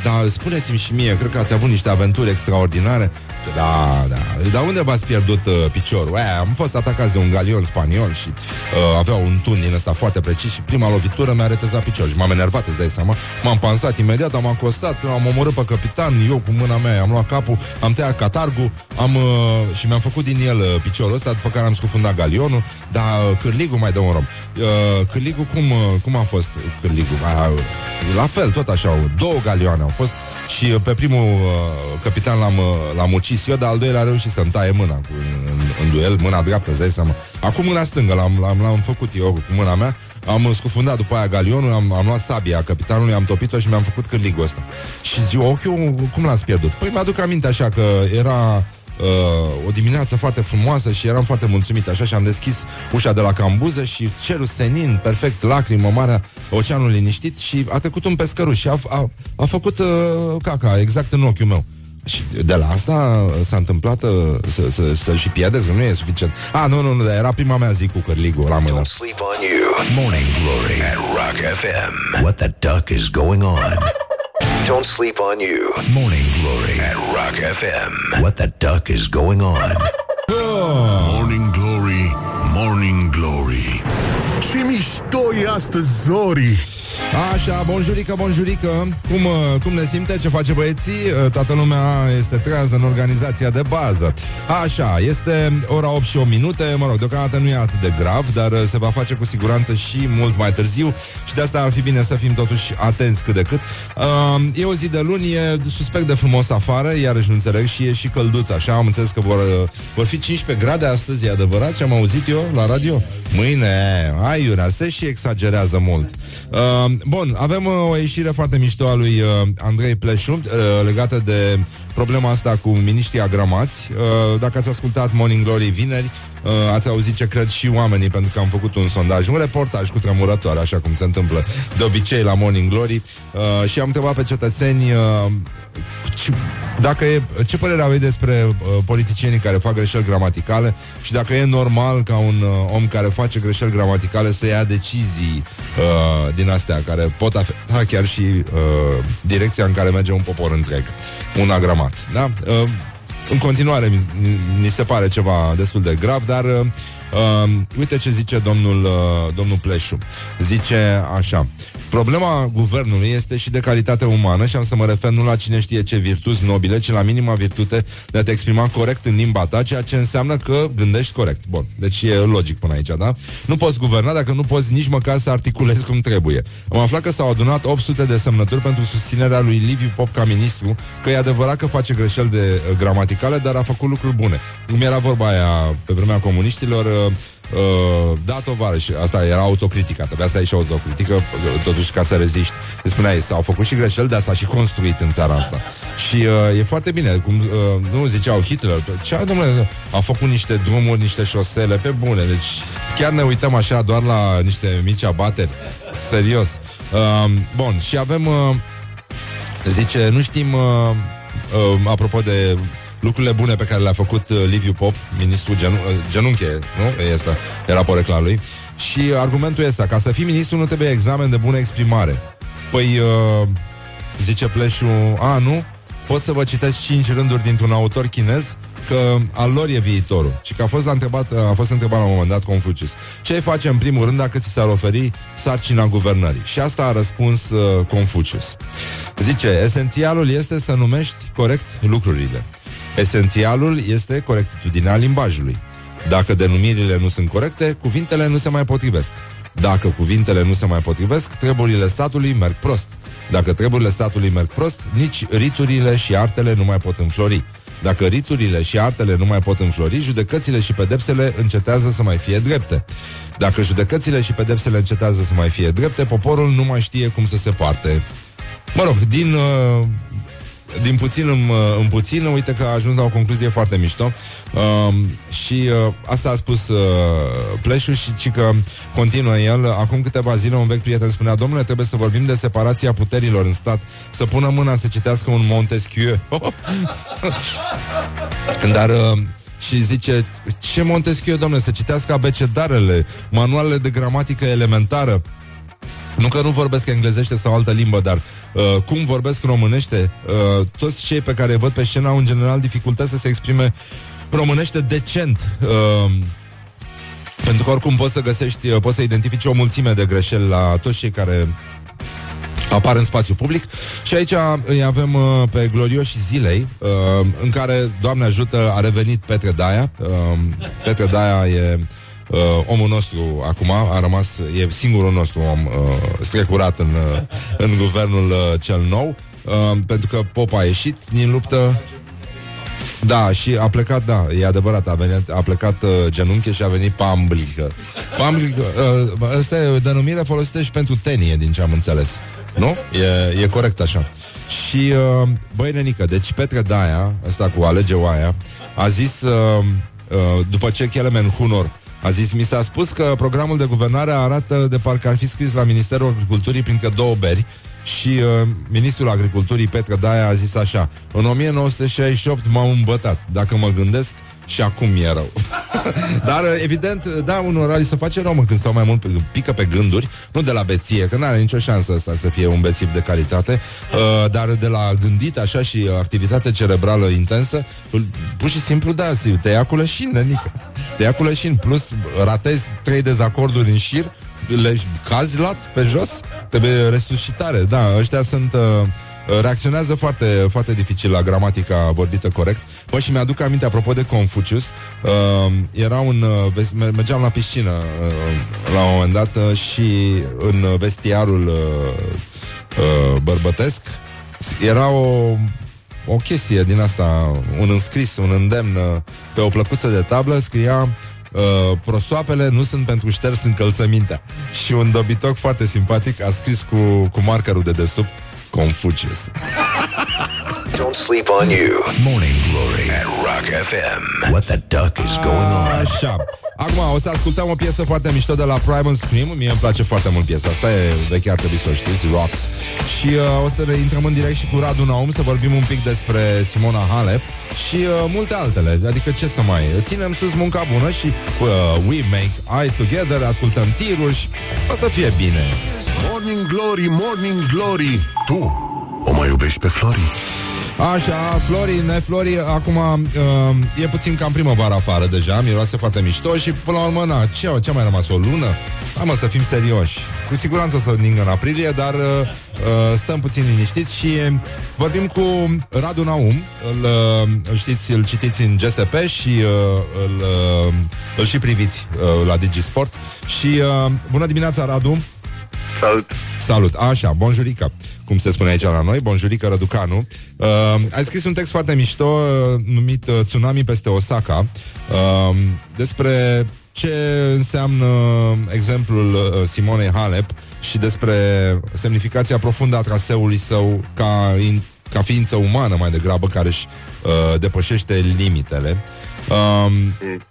dar spuneți-mi și mie, cred că ați avut niște aventuri extraordinare da, da. Dar unde v-ați pierdut uh, piciorul? Aia, am fost atacați de un galion spaniol și uh, avea un tun din ăsta foarte precis și prima lovitură mi-a retezat piciorul și m-am enervat, îți dai seama. M-am pansat imediat, am acostat, am omorât pe capitan, eu cu mâna mea am luat capul, am tăiat catargul am, uh, și mi-am făcut din el uh, piciorul ăsta, după care am scufundat galionul, dar uh, cârligul mai dă un rom. Uh, cârligul, cum, uh, cum a fost cârligul? Uh, la fel, tot așa, două galioane au fost și uh, pe primul uh, capitan l-am, uh, l-am ucis eu, dar al doilea a reușit să-mi taie mâna cu, în, în duel, mâna dreaptă, îți dai seama. Acum mâna stângă l-am, l-am, l-am făcut eu cu mâna mea, am scufundat după aia galionul, am, am luat sabia capitanului, am topit-o și mi-am făcut cârligul ăsta. Și zic, ochiul, cum l-ați pierdut? Păi mi-aduc aminte așa că era uh, o dimineață foarte frumoasă și eram foarte mulțumit așa și am deschis ușa de la cambuză și cerul senin, perfect, lacrimă, marea, oceanul liniștit și a trecut un pescăruș și a, a, a făcut uh, caca exact în ochiul meu. Și de la asta s-a întâmplat uh, să, să, să și pierdeți, că nu e suficient. Ah, nu, nu, nu, dar era prima mea zi cu cărligul la mână. Don't sleep on you. Morning Glory at Rock FM. What the duck is going on? Don't sleep on you. Morning Glory at Rock FM. What the duck is going on? Morning Glory, Morning Glory. Ce mișto e astăzi, Zori! Așa, bonjurică, bonjurică. Cum, uh, cum ne simte, ce face băieții? Uh, toată lumea este trează în organizația de bază. Așa, este ora 8 și 8 minute. Mă rog, deocamdată nu e atât de grav Dar uh, se va face cu siguranță și mult mai târziu. Și de asta ar fi bine să fim totuși atenți cât de cât. E o zi de luni, e suspect de frumos afară Iarăși nu înțeleg și e și călduț Așa, am înțeles că vor, vor fi 15 grade astăzi E adevărat ce am auzit eu la radio? Mâine, ai iurea, se și exagerează mult. Uh, Bun, avem uh, o ieșire foarte mișto a lui uh, Andrei Pleșu uh, legată de problema asta cu miniștrii agramați. Uh, dacă ați ascultat Morning Glory vineri, uh, ați auzit ce cred și oamenii, pentru că am făcut un sondaj, un reportaj cu tremurătoare, așa cum se întâmplă de obicei la Morning Glory, uh, și am întrebat pe cetățeni uh, dacă e, ce părere aveți despre uh, politicienii care fac greșeli gramaticale și dacă e normal ca un uh, om care face greșeli gramaticale să ia decizii uh, din astea care pot afecta chiar și uh, direcția în care merge un popor întreg, un agramat. Da? Uh, în continuare mi, mi se pare ceva destul de grav, dar uh, uh, uite ce zice domnul, uh, domnul Pleșu. Zice așa. Problema guvernului este și de calitate umană și am să mă refer nu la cine știe ce virtuți nobile, ci la minima virtute de a te exprima corect în limba ta, ceea ce înseamnă că gândești corect. Bun, deci e logic până aici, da? Nu poți guverna dacă nu poți nici măcar să articulezi cum trebuie. Am aflat că s-au adunat 800 de semnături pentru susținerea lui Liviu Pop ca ministru, că e adevărat că face greșeli de uh, gramaticale, dar a făcut lucruri bune. Cum era vorba aia pe vremea comuniștilor, uh, Uh, da, tovarăș, asta era autocritica, trebuia să ai și autocritică, uh, totuși ca să reziști. Îți spuneai, s-au făcut și greșeli, dar s-a și construit în țara asta. Și uh, e foarte bine, cum uh, nu ziceau Hitler, ce domnule, a făcut niște drumuri, niște șosele, pe bune, deci chiar ne uităm așa doar la niște mici abateri, serios. Uh, bun, și avem, uh, zice, nu știm, uh, uh, apropo de lucrurile bune pe care le-a făcut uh, Liviu Pop, ministrul genu- uh, genunche, nu? Este, era porecla lui. Și argumentul este, ca să fii ministru nu trebuie examen de bună exprimare. Păi, uh, zice Pleșu, a, nu? Pot să vă citesc cinci rânduri dintr-un autor chinez că al lor e viitorul. Și că a fost, la întrebat, a fost întrebat la un moment dat Confucius. Ce ai face în primul rând dacă ți s-ar oferi sarcina guvernării? Și asta a răspuns uh, Confucius. Zice, esențialul este să numești corect lucrurile. Esențialul este corectitudinea limbajului. Dacă denumirile nu sunt corecte, cuvintele nu se mai potrivesc. Dacă cuvintele nu se mai potrivesc, treburile statului merg prost. Dacă treburile statului merg prost, nici riturile și artele nu mai pot înflori. Dacă riturile și artele nu mai pot înflori, judecățile și pedepsele încetează să mai fie drepte. Dacă judecățile și pedepsele încetează să mai fie drepte, poporul nu mai știe cum să se poarte. Mă rog, din uh, din puțin în, în puțin, uite că a ajuns la o concluzie foarte mișto uh, și uh, asta a spus uh, Pleșu și ci că continuă el. Acum câteva zile un vechi prieten spunea, domnule, trebuie să vorbim de separația puterilor în stat, să pună mâna să citească un Montesquieu. Dar uh, și zice, ce Montesquieu, domnule, să citească abecedarele, manualele de gramatică elementară. Nu că nu vorbesc englezește sau altă limbă, dar uh, cum vorbesc românește, uh, toți cei pe care văd pe scenă au în general dificultăți să se exprime românește decent. Uh, pentru că oricum poți să găsești, uh, poți să identifici o mulțime de greșeli la toți cei care apar în spațiu public și aici îi avem uh, pe glorioși zilei uh, în care, Doamne ajută, a revenit Petre Daia. Uh, Petre Daia e uh, omul nostru acum a rămas, e singurul nostru om uh, strecurat în, uh, în guvernul uh, cel nou, uh, pentru că Popa a ieșit din luptă da, și a plecat, da, e adevărat, a, venit, a plecat uh, genunche și a venit pamblică. Pamblică, uh, asta e o denumire folosită și pentru tenie, din ce am înțeles. Nu? E, e corect așa. Și, uh, băi, nenică, deci Petre Daia, ăsta cu alege oaia, a zis, uh, uh, după ce Kelemen Hunor a zis, mi s-a spus că programul de guvernare arată de parcă ar fi scris la Ministerul Agriculturii printre două beri și uh, ministrul agriculturii Petre Daia a zis așa În 1968 m-am îmbătat. Dacă mă gândesc, și acum e rău. Dar, evident, da, unor li se face rău, mă, când stau mai mult, pe, pică pe gânduri, nu de la beție, că nu are nicio șansă asta să fie un bețiv de calitate, uh, dar de la gândit, așa, și activitate cerebrală intensă, pur și simplu, da, te ia cu leșin, nenică. Te ia cu leșin, plus ratezi trei dezacorduri în șir, le cazi lat pe jos, trebuie resuscitare. Da, ăștia sunt... Uh, reacționează foarte, foarte dificil la gramatica vorbită corect. Bă, și mi-aduc aminte, apropo de Confucius, uh, era un... Uh, mergeam la piscină uh, la un moment dat uh, și în vestiarul uh, uh, bărbătesc era o o chestie din asta, un înscris, un îndemn uh, pe o plăcuță de tablă, scria uh, prosoapele nu sunt pentru șters încălțămintea. Și un dobitoc foarte simpatic a scris cu, cu markerul de desubt Confucius. Don't sleep on you. Morning Glory at Rock FM. What the duck is going on? Așa. Acum o să ascultăm o piesă foarte mișto de la Primal Scream. Mie îmi place foarte mult piesa asta, e veche ar trebui să o știți, Rocks. Și uh, o să ne intrăm în direct și cu Radu Naum să vorbim un pic despre Simona Halep și uh, multe altele. Adică ce să mai... Ținem sus munca bună și uh, We Make Eyes Together, ascultăm tiruri și o să fie bine. Morning Glory, Morning Glory, tu o mai iubești pe Flori? Așa, Flori, neflori, acum uh, e puțin cam primăvară afară deja, miroase foarte mișto și până la urmă, na, ce, ce mai rămas, o lună? Hai mă, să fim serioși. Cu siguranță să ningă în aprilie, dar uh, uh, stăm puțin liniștiți și vorbim cu Radu Naum, îl, uh, îl știți, îl citiți în GSP și uh, îl, uh, îl și priviți uh, la Digisport. Și uh, bună dimineața, Radu! Salut! Salut! Așa, bonjurică, cum se spune aici la noi, bonjurică Răducanu. Uh, ai scris un text foarte mișto uh, numit uh, Tsunami peste Osaka uh, despre ce înseamnă exemplul uh, Simonei Halep și despre semnificația profundă a traseului său ca, in, ca ființă umană mai degrabă care își uh, depășește limitele. Um, mm.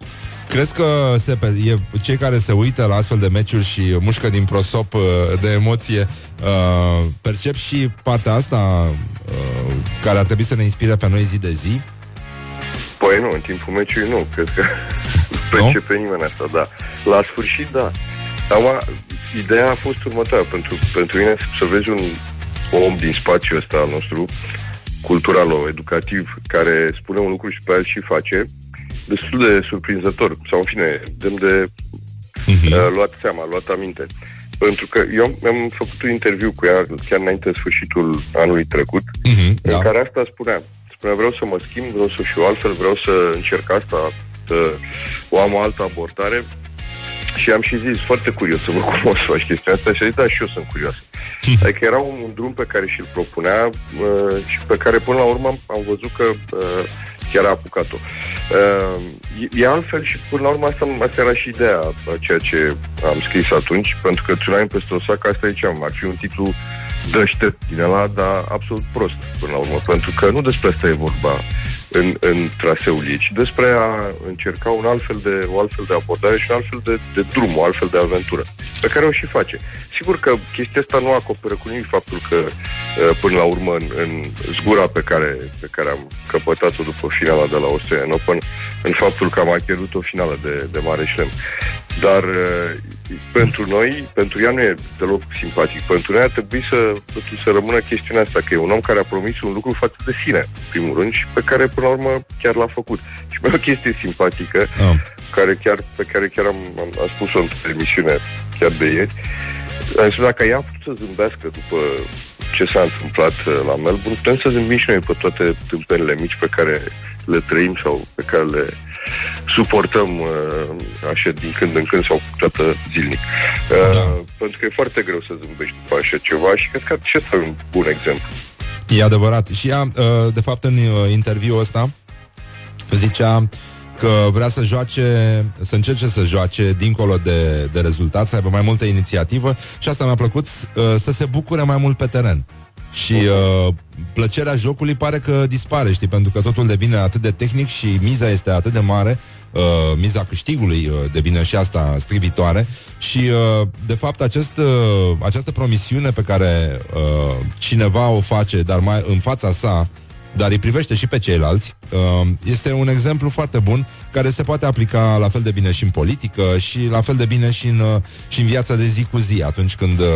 Crezi că se, e, cei care se uită la astfel de meciuri și mușcă din prosop uh, de emoție uh, percep și partea asta uh, care ar trebui să ne inspire pe noi zi de zi? Păi nu, în timpul meciului nu, cred că percepe nimeni asta, da. La sfârșit, da. Dar ideea a fost următoarea, pentru, pentru mine să vezi un om din spațiul ăsta al nostru, cultural, educativ, care spune un lucru și pe el și face, destul de surprinzător, sau în fine, demn de uh-huh. uh, luat seama, luat aminte. Pentru că eu am făcut un interviu cu ea chiar înainte de sfârșitul anului trecut, uh-huh, în da. care asta spunea. Spunea, vreau să mă schimb, vreau să fiu altfel, vreau să încerc asta, să o am o altă abordare. Și am și zis, foarte curios să văd cum o să faci chestia asta și a zis, da, și eu sunt curios. Adică era un drum pe care și-l propunea uh, și pe care până la urmă am văzut că uh, chiar a apucat-o. Uh, e, e altfel și până la urmă asta, asta era și ideea ceea ce am scris atunci, pentru că Tsunami peste Osaka, asta ziceam, ar fi un titlu dăște din ăla, dar absolut prost până la urmă, pentru că nu despre asta e vorba în, în traseul ei, ci despre a încerca un alt fel de, o altfel de abordare și un altfel de, de drum, o altfel de aventură, pe care o și face. Sigur că chestia asta nu acoperă cu nimic faptul că uh, până la urmă în, în zgura pe care, pe care am căpătat-o după finala de la Australian Open, în faptul că am acierut o finală de, de mare șlem. Dar uh, pentru noi, pentru ea nu e deloc simpatic. Pentru noi ar trebui să, să rămână chestiunea asta, că e un om care a promis un lucru față de sine, în primul rând, și pe care până la urmă chiar l-a făcut. Și mai o chestie simpatică, oh. care chiar, pe care chiar am, am, am spus-o într-o emisiune chiar de ieri, am spus, dacă ea a putut să zâmbească după ce s-a întâmplat uh, la Melbourne, putem să zâmbim și noi pe toate tâmpenile mici pe care le trăim sau pe care le suportăm uh, așa din când în când sau toată zilnic. Uh, da. Pentru că e foarte greu să zâmbești după așa ceva și cred că și ăsta e un bun exemplu. E adevărat. Și ea, de fapt, în interviul ăsta zicea că vrea să joace, să încerce să joace dincolo de, de rezultat, să aibă mai multă inițiativă și asta mi-a plăcut să se bucure mai mult pe teren. Și uh, plăcerea jocului pare că dispare, știi, pentru că totul devine atât de tehnic și miza este atât de mare, uh, miza câștigului uh, devine și asta stribitoare și, uh, de fapt, acest, uh, această promisiune pe care uh, cineva o face, dar mai în fața sa, dar îi privește și pe ceilalți, uh, este un exemplu foarte bun care se poate aplica la fel de bine și în politică și la fel de bine și în, uh, și în viața de zi cu zi, atunci când uh,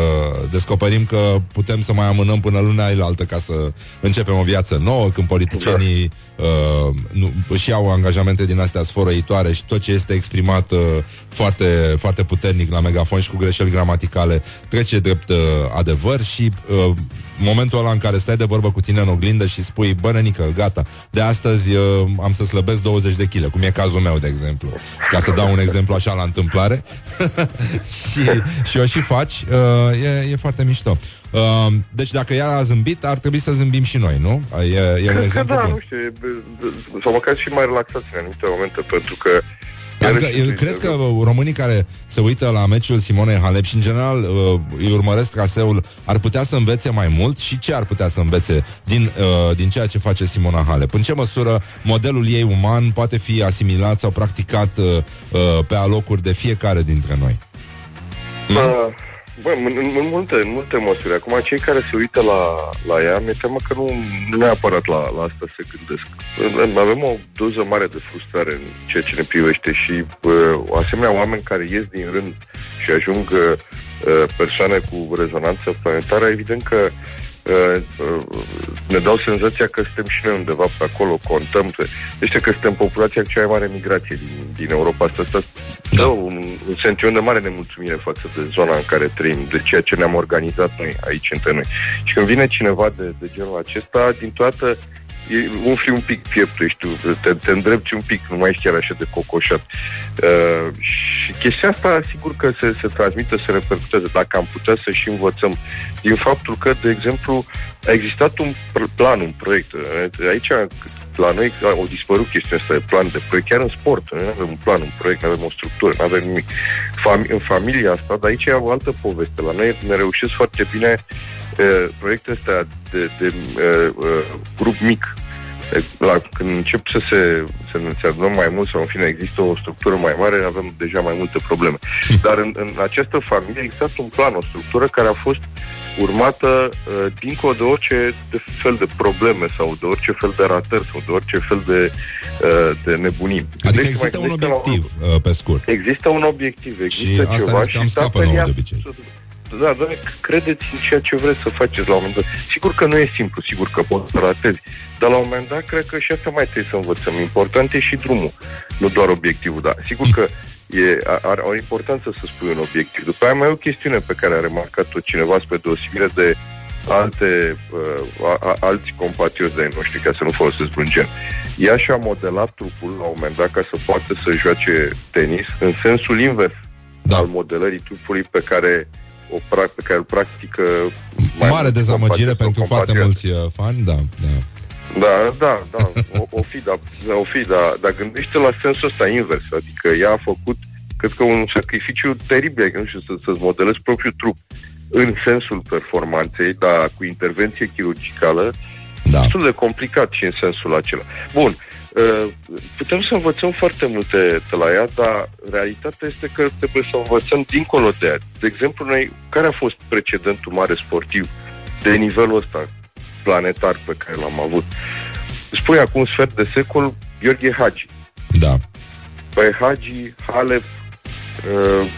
descoperim că putem să mai amânăm până luna altă ca să începem o viață nouă, când politicienii uh, nu, își iau angajamente din astea sfărăitoare și tot ce este exprimat uh, foarte, foarte puternic la megafon și cu greșeli gramaticale trece drept uh, adevăr și uh, momentul ăla în care stai de vorbă cu tine în oglindă și spui, bă, nenică, gata, de astăzi uh, am să slăbesc 20 de kg, cum e cazul meu, de exemplu. Ca să dau un exemplu așa la întâmplare. și, și o și faci, uh, e, e foarte mișto. Uh, deci dacă ea a zâmbit, ar trebui să zâmbim și noi, nu? E, e un exemplu da, bun. nu știu, sau măcar și mai relaxați în anumite momente, pentru că Adică, eu crezi că românii care se uită la meciul Simone Halep și în general uh, îi urmăresc traseul ar putea să învețe mai mult și ce ar putea să învețe din, uh, din ceea ce face Simona Halep? În ce măsură modelul ei uman poate fi asimilat sau practicat uh, uh, pe alocuri de fiecare dintre noi? Uh, Bă, în, în, în, multe, în multe măsuri. Acum, cei care se uită la, la ea, mi-e teamă că nu, nu neapărat la, la asta se gândesc. Avem o doză mare de frustrare în ceea ce ne privește și bă, asemenea oameni care ies din rând și ajung uh, persoane cu rezonanță planetară, evident că uh, ne dau senzația că suntem și noi undeva pe acolo, contăm. Deci că suntem populația cu cea mai mare migrație din, din Europa. Asta, asta da. un, un sentiment de mare nemulțumire față de zona în care trăim, de ceea ce ne-am organizat noi aici între noi. Și când vine cineva de, de genul acesta, din toată umfli un pic pieptul, știu, te, te îndrepti un pic, nu mai ești chiar așa de cocoșat. Uh, și chestia asta, sigur că se, se transmite, se repercutează, dacă am putea să și învățăm din faptul că, de exemplu, a existat un plan, un proiect. Aici la noi au dispărut chestiunea asta de plan de proiect, chiar în sport. Noi nu avem un plan, un proiect, nu avem o structură, nu avem nimic. Fam- în familia asta, dar aici e o altă poveste. La noi ne reușesc foarte bine uh, proiectul ăsta de, de uh, uh, grup mic, la, când încep să se, să ne adunăm mai mult sau în fine există o structură mai mare, avem deja mai multe probleme. Dar în, în această familie există un plan, o structură care a fost urmată uh, dincolo de orice de fel de probleme sau de orice fel de ratări sau de orice fel de, uh, de nebunii. Adică deci există un obiectiv, la, uh, pe scurt. Există un obiectiv, există și ceva asta și scapă nouă de obicei. Da, dar credeți în ceea ce vreți să faceți la un moment dat. Sigur că nu e simplu, sigur că poți să ratezi, dar la un moment dat cred că și asta mai trebuie să învățăm. Important e și drumul, nu doar obiectivul, da. Sigur că e, are o importanță să spui un obiectiv. După aia mai e o chestiune pe care a remarcat-o cineva spre deosebire de alte, uh, a, a, alți compatrioți de noștri, ca să nu folosesc vreun gen. Ea și-a modelat trupul la un moment dat ca să poată să joace tenis în sensul invers da. al modelării trupului pe care o pe care îl practică Mare dezamăgire pentru foarte mulți uh, fani, da, da. Da, da, da, o, o fi, da, o fi, da, dar gândește la sensul ăsta invers, adică ea a făcut, cred că un sacrificiu teribil, nu știu, să, să-ți modelezi propriul trup în sensul performanței, dar cu intervenție chirurgicală, da. destul de complicat și în sensul acela. Bun, uh, putem să învățăm foarte multe de la ea, dar realitatea este că trebuie să învățăm dincolo de ea. De exemplu, noi, care a fost precedentul mare sportiv de nivelul ăsta? planetar pe care l-am avut. Spui acum un sfert de secol Gheorghe Hagi. Da. Păi Hagi, Halep, uh,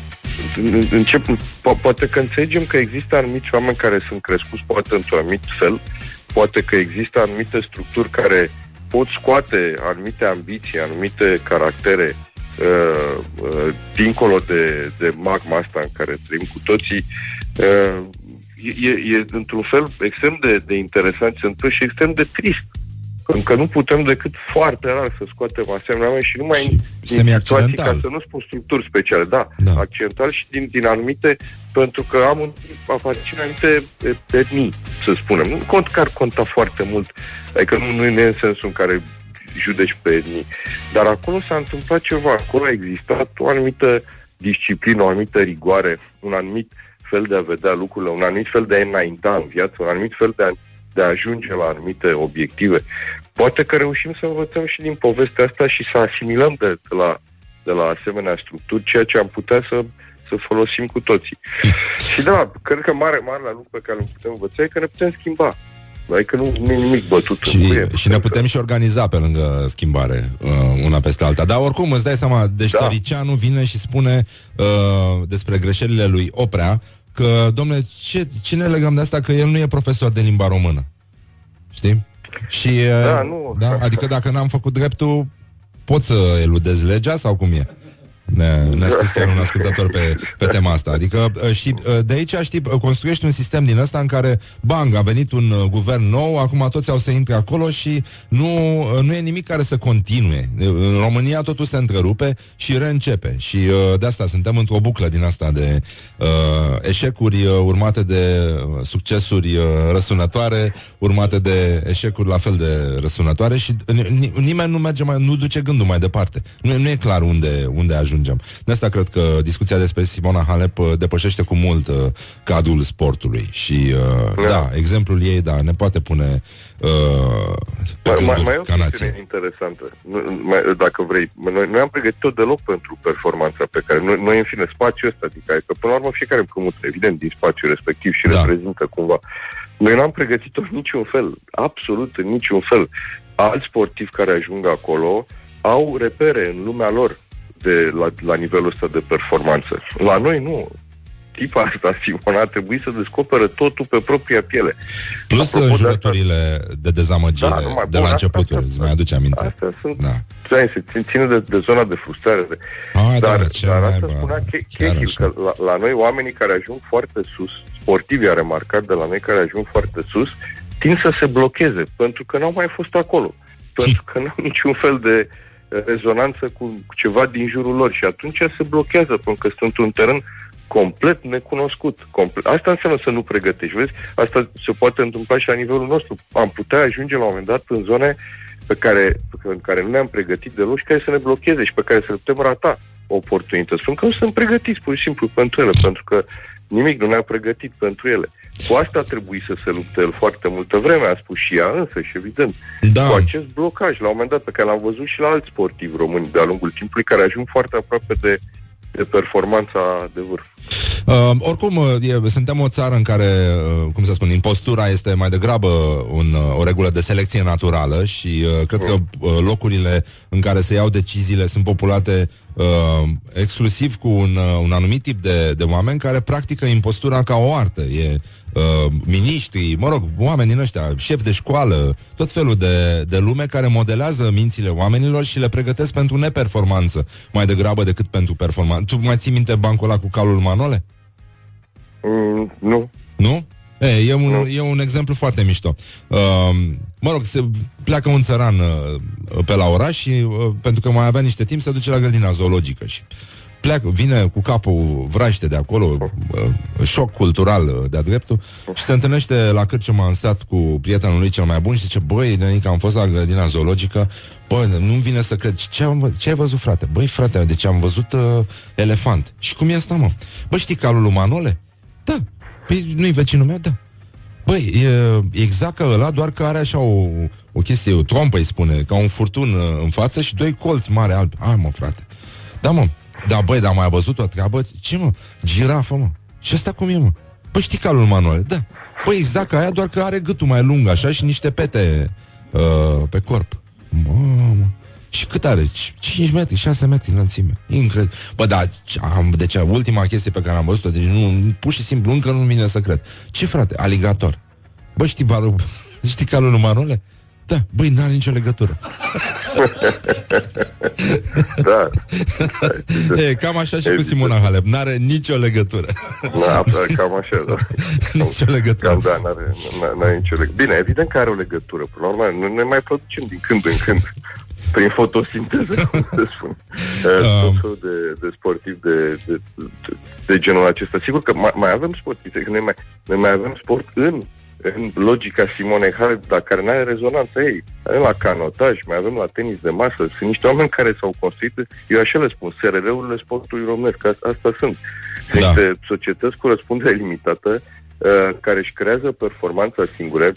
încep, po- poate că înțelegem că există anumiți oameni care sunt crescuți poate într-un anumit fel, poate că există anumite structuri care pot scoate anumite ambiții, anumite caractere uh, uh, dincolo de, de magma asta în care trăim cu toții. Uh, e, e într-un fel extrem de, de interesant ce întâmplă și extrem de trist. Încă nu putem decât foarte rar să scoatem asemenea oameni și numai și din situații, ca să nu spun structuri speciale, da, da. accidental și din, din anumite, pentru că am un, aparțin anumite etnii, să spunem. Nu cont că ar conta foarte mult, adică nu, nu e în sensul în care judeci pe etnii, dar acolo s-a întâmplat ceva, acolo a existat o anumită disciplină, o anumită rigoare, un anumit uh, fel de a vedea lucrurile, un anumit fel de a înainta în viață, un anumit fel de a, de a ajunge la anumite obiective. Poate că reușim să învățăm și din povestea asta și să asimilăm de, de, la, de la asemenea structuri ceea ce am putea să, să folosim cu toții. și da, cred că mare, mare la lucru pe care îl putem învăța e că ne putem schimba. Adică nu, nu e nimic bătut și, în cuie, și ne putem că... și organiza pe lângă schimbare uh, una peste alta. Dar oricum îți dai seama, deci da. Tăricianu vine și spune uh, despre greșelile lui Oprea că, domnule, ce, ce ne legăm de asta? Că el nu e profesor de limba română. Știi? Și, uh, da, nu. Da? Adică dacă n-am făcut dreptul, pot să eludez legea sau cum e? Ne, ne-a scris chiar un ascultător pe, pe tema asta. Adică uh, și uh, de aici, știi, uh, construiești un sistem din ăsta în care, bang, a venit un guvern nou, acum toți au să intre acolo și nu, nu e nimic care să continue. În România totul se întrerupe și reîncepe. Și de asta suntem într-o buclă din asta de uh, eșecuri urmate de succesuri răsunătoare, urmate de eșecuri la fel de răsunătoare și nimeni nu merge mai, nu duce gândul mai departe. Nu, nu e clar unde, unde ajunge ajungem. De asta cred că discuția despre Simona Halep uh, depășește cu mult uh, cadrul sportului și, uh, da. da, exemplul ei, da, ne poate pune uh, pe mai, mai, mai e o chestie interesantă, mai, dacă vrei. Noi, noi am pregătit-o deloc pentru performanța pe care noi, noi în fine, spațiul ăsta, adică că până la urmă fiecare împrumut, evident, din spațiul respectiv și da. reprezintă cumva. Noi n-am pregătit-o în niciun fel, absolut în niciun fel. Alți sportivi care ajung acolo au repere în lumea lor de, la, la nivelul ăsta de performanță. La noi nu. Tipa asta, Simona, a trebuit să descoperă totul pe propria piele. Plus Apropo jurăturile de, asta, de dezamăgire da, numai, de bun, la începutul, îți mai aduce aminte. Astea sunt, da. se ține de, de zona de frustrare. De, A, dar, da, dar asta spunea Chechil, că la, la noi oamenii care ajung foarte sus, sportivi a remarcat de la noi care ajung foarte sus, tind să se blocheze, pentru că n-au mai fost acolo. Pentru că n-au niciun fel de uh, rezonanță cu ceva din jurul lor și atunci se blochează pentru că sunt într-un teren complet necunoscut. Complet. Asta înseamnă să nu pregătești. Vezi? Asta se poate întâmpla și la nivelul nostru. Am putea ajunge la un moment dat în zone pe care, pe care nu ne-am pregătit deloc și care să ne blocheze și pe care să le putem rata oportunități. Pentru că nu sunt pregătiți pur și simplu pentru ele, pentru că nimic nu ne-a pregătit pentru ele. Cu asta a trebuit să se lupte el foarte multă vreme, a spus și ea însă și evident. Da. Cu acest blocaj, la un moment dat, pe care l-am văzut și la alți sportivi români de-a lungul timpului, care ajung foarte aproape de, de performanța de vârf. Uh, oricum, uh, e, suntem o țară în care, uh, cum să spun, impostura este mai degrabă un, uh, o regulă de selecție naturală și uh, cred că uh, locurile în care se iau deciziile sunt populate uh, exclusiv cu un, uh, un anumit tip de, de oameni care practică impostura ca o artă. E uh, miniștri, mă rog, oameni din ăștia, șef de școală, tot felul de, de lume care modelează mințile oamenilor și le pregătesc pentru neperformanță, mai degrabă decât pentru performanță. Tu mai ții minte bancul ăla cu calul Manole? Mm, nu. Nu? E, e, un, Nu. e un exemplu foarte mișto. Uh, mă rog, se pleacă un țăran uh, pe la oraș și, uh, pentru că mai avea niște timp, se duce la grădina zoologică și pleacă, vine cu capul vraște de acolo, uh, șoc cultural uh, de-a dreptul, și se întâlnește la cârciuma în sat cu prietenul lui cel mai bun și zice, băi, Nenica, am fost la grădina zoologică, băi, nu-mi vine să cred. Ce, am, ce ai văzut, frate? Băi, frate, deci am văzut uh, elefant. Și cum e asta, mă? Bă, știi calul lui Manole? Da. Păi nu-i vecinul meu? Da. Băi, e exact ca ăla, doar că are așa o, o chestie, o trompă îi spune, ca un furtun uh, în față și doi colți mari albi. Hai mă, frate. Da, mă. Da, băi, dar mai a văzut o treabă? Ce, mă? Girafă, mă. Și asta cum e, mă? Păi știi calul Manuel, da. Păi exact ca aia, doar că are gâtul mai lung așa și niște pete uh, pe corp. Mamă. Și cât are? 5 metri, 6 metri înălțime. Incredibil. Bă, da, ce- am, deci ultima chestie pe care am văzut-o, deci nu, pur și simplu încă nu vine să cred. Ce frate? Aligator. Bă, știi balul, știi calul lui Manole? Da, băi, n-are nicio legătură. Da. E, cam așa și cu Evident. Simona Halep. N-are nicio legătură. Da, da, cam așa, da. nicio legătură. Cam da, n-are, n- n-are nicio legătură. Bine, evident că are o legătură. Până la urmă, nu ne mai producem din când în când prin fotosinteză, cum se spune. Uh, Tot felul de, de sportivi de, de, de, de genul acesta. Sigur că mai, mai avem sportivi, că noi mai, noi mai avem sport în în logica Simonei Halep, dar care nu are rezonanță ei. Avem la canotaj, mai avem la tenis de masă, sunt niște oameni care s-au construit, eu așa le spun, SRL-urile sportului românesc, asta, asta sunt. Sunt Da. niște societăți cu răspundere limitată, uh, care își creează performanța singure,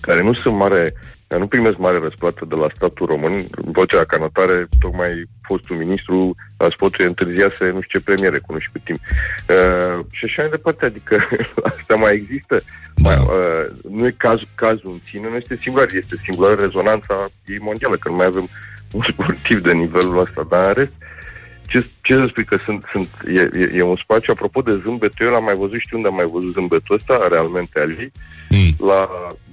care nu sunt mare, nu primesc mare răsplată de la statul român. În vocea la canotare, tocmai fostul ministru a sportului întârziase nu știu ce premiere cu nu știu cât timp. Uh, și așa mai departe, adică asta mai există. Da. Mai, uh, nu e caz, cazul în sine, nu este singular, este singular rezonanța ei mondială, că nu mai avem un sportiv de nivelul ăsta, dar în rest, ce, ce să spui că sunt, sunt e, e, e, un spațiu, apropo de zâmbetul, eu l-am mai văzut, știu unde am mai văzut zâmbetul ăsta, realmente al lui, Mm. la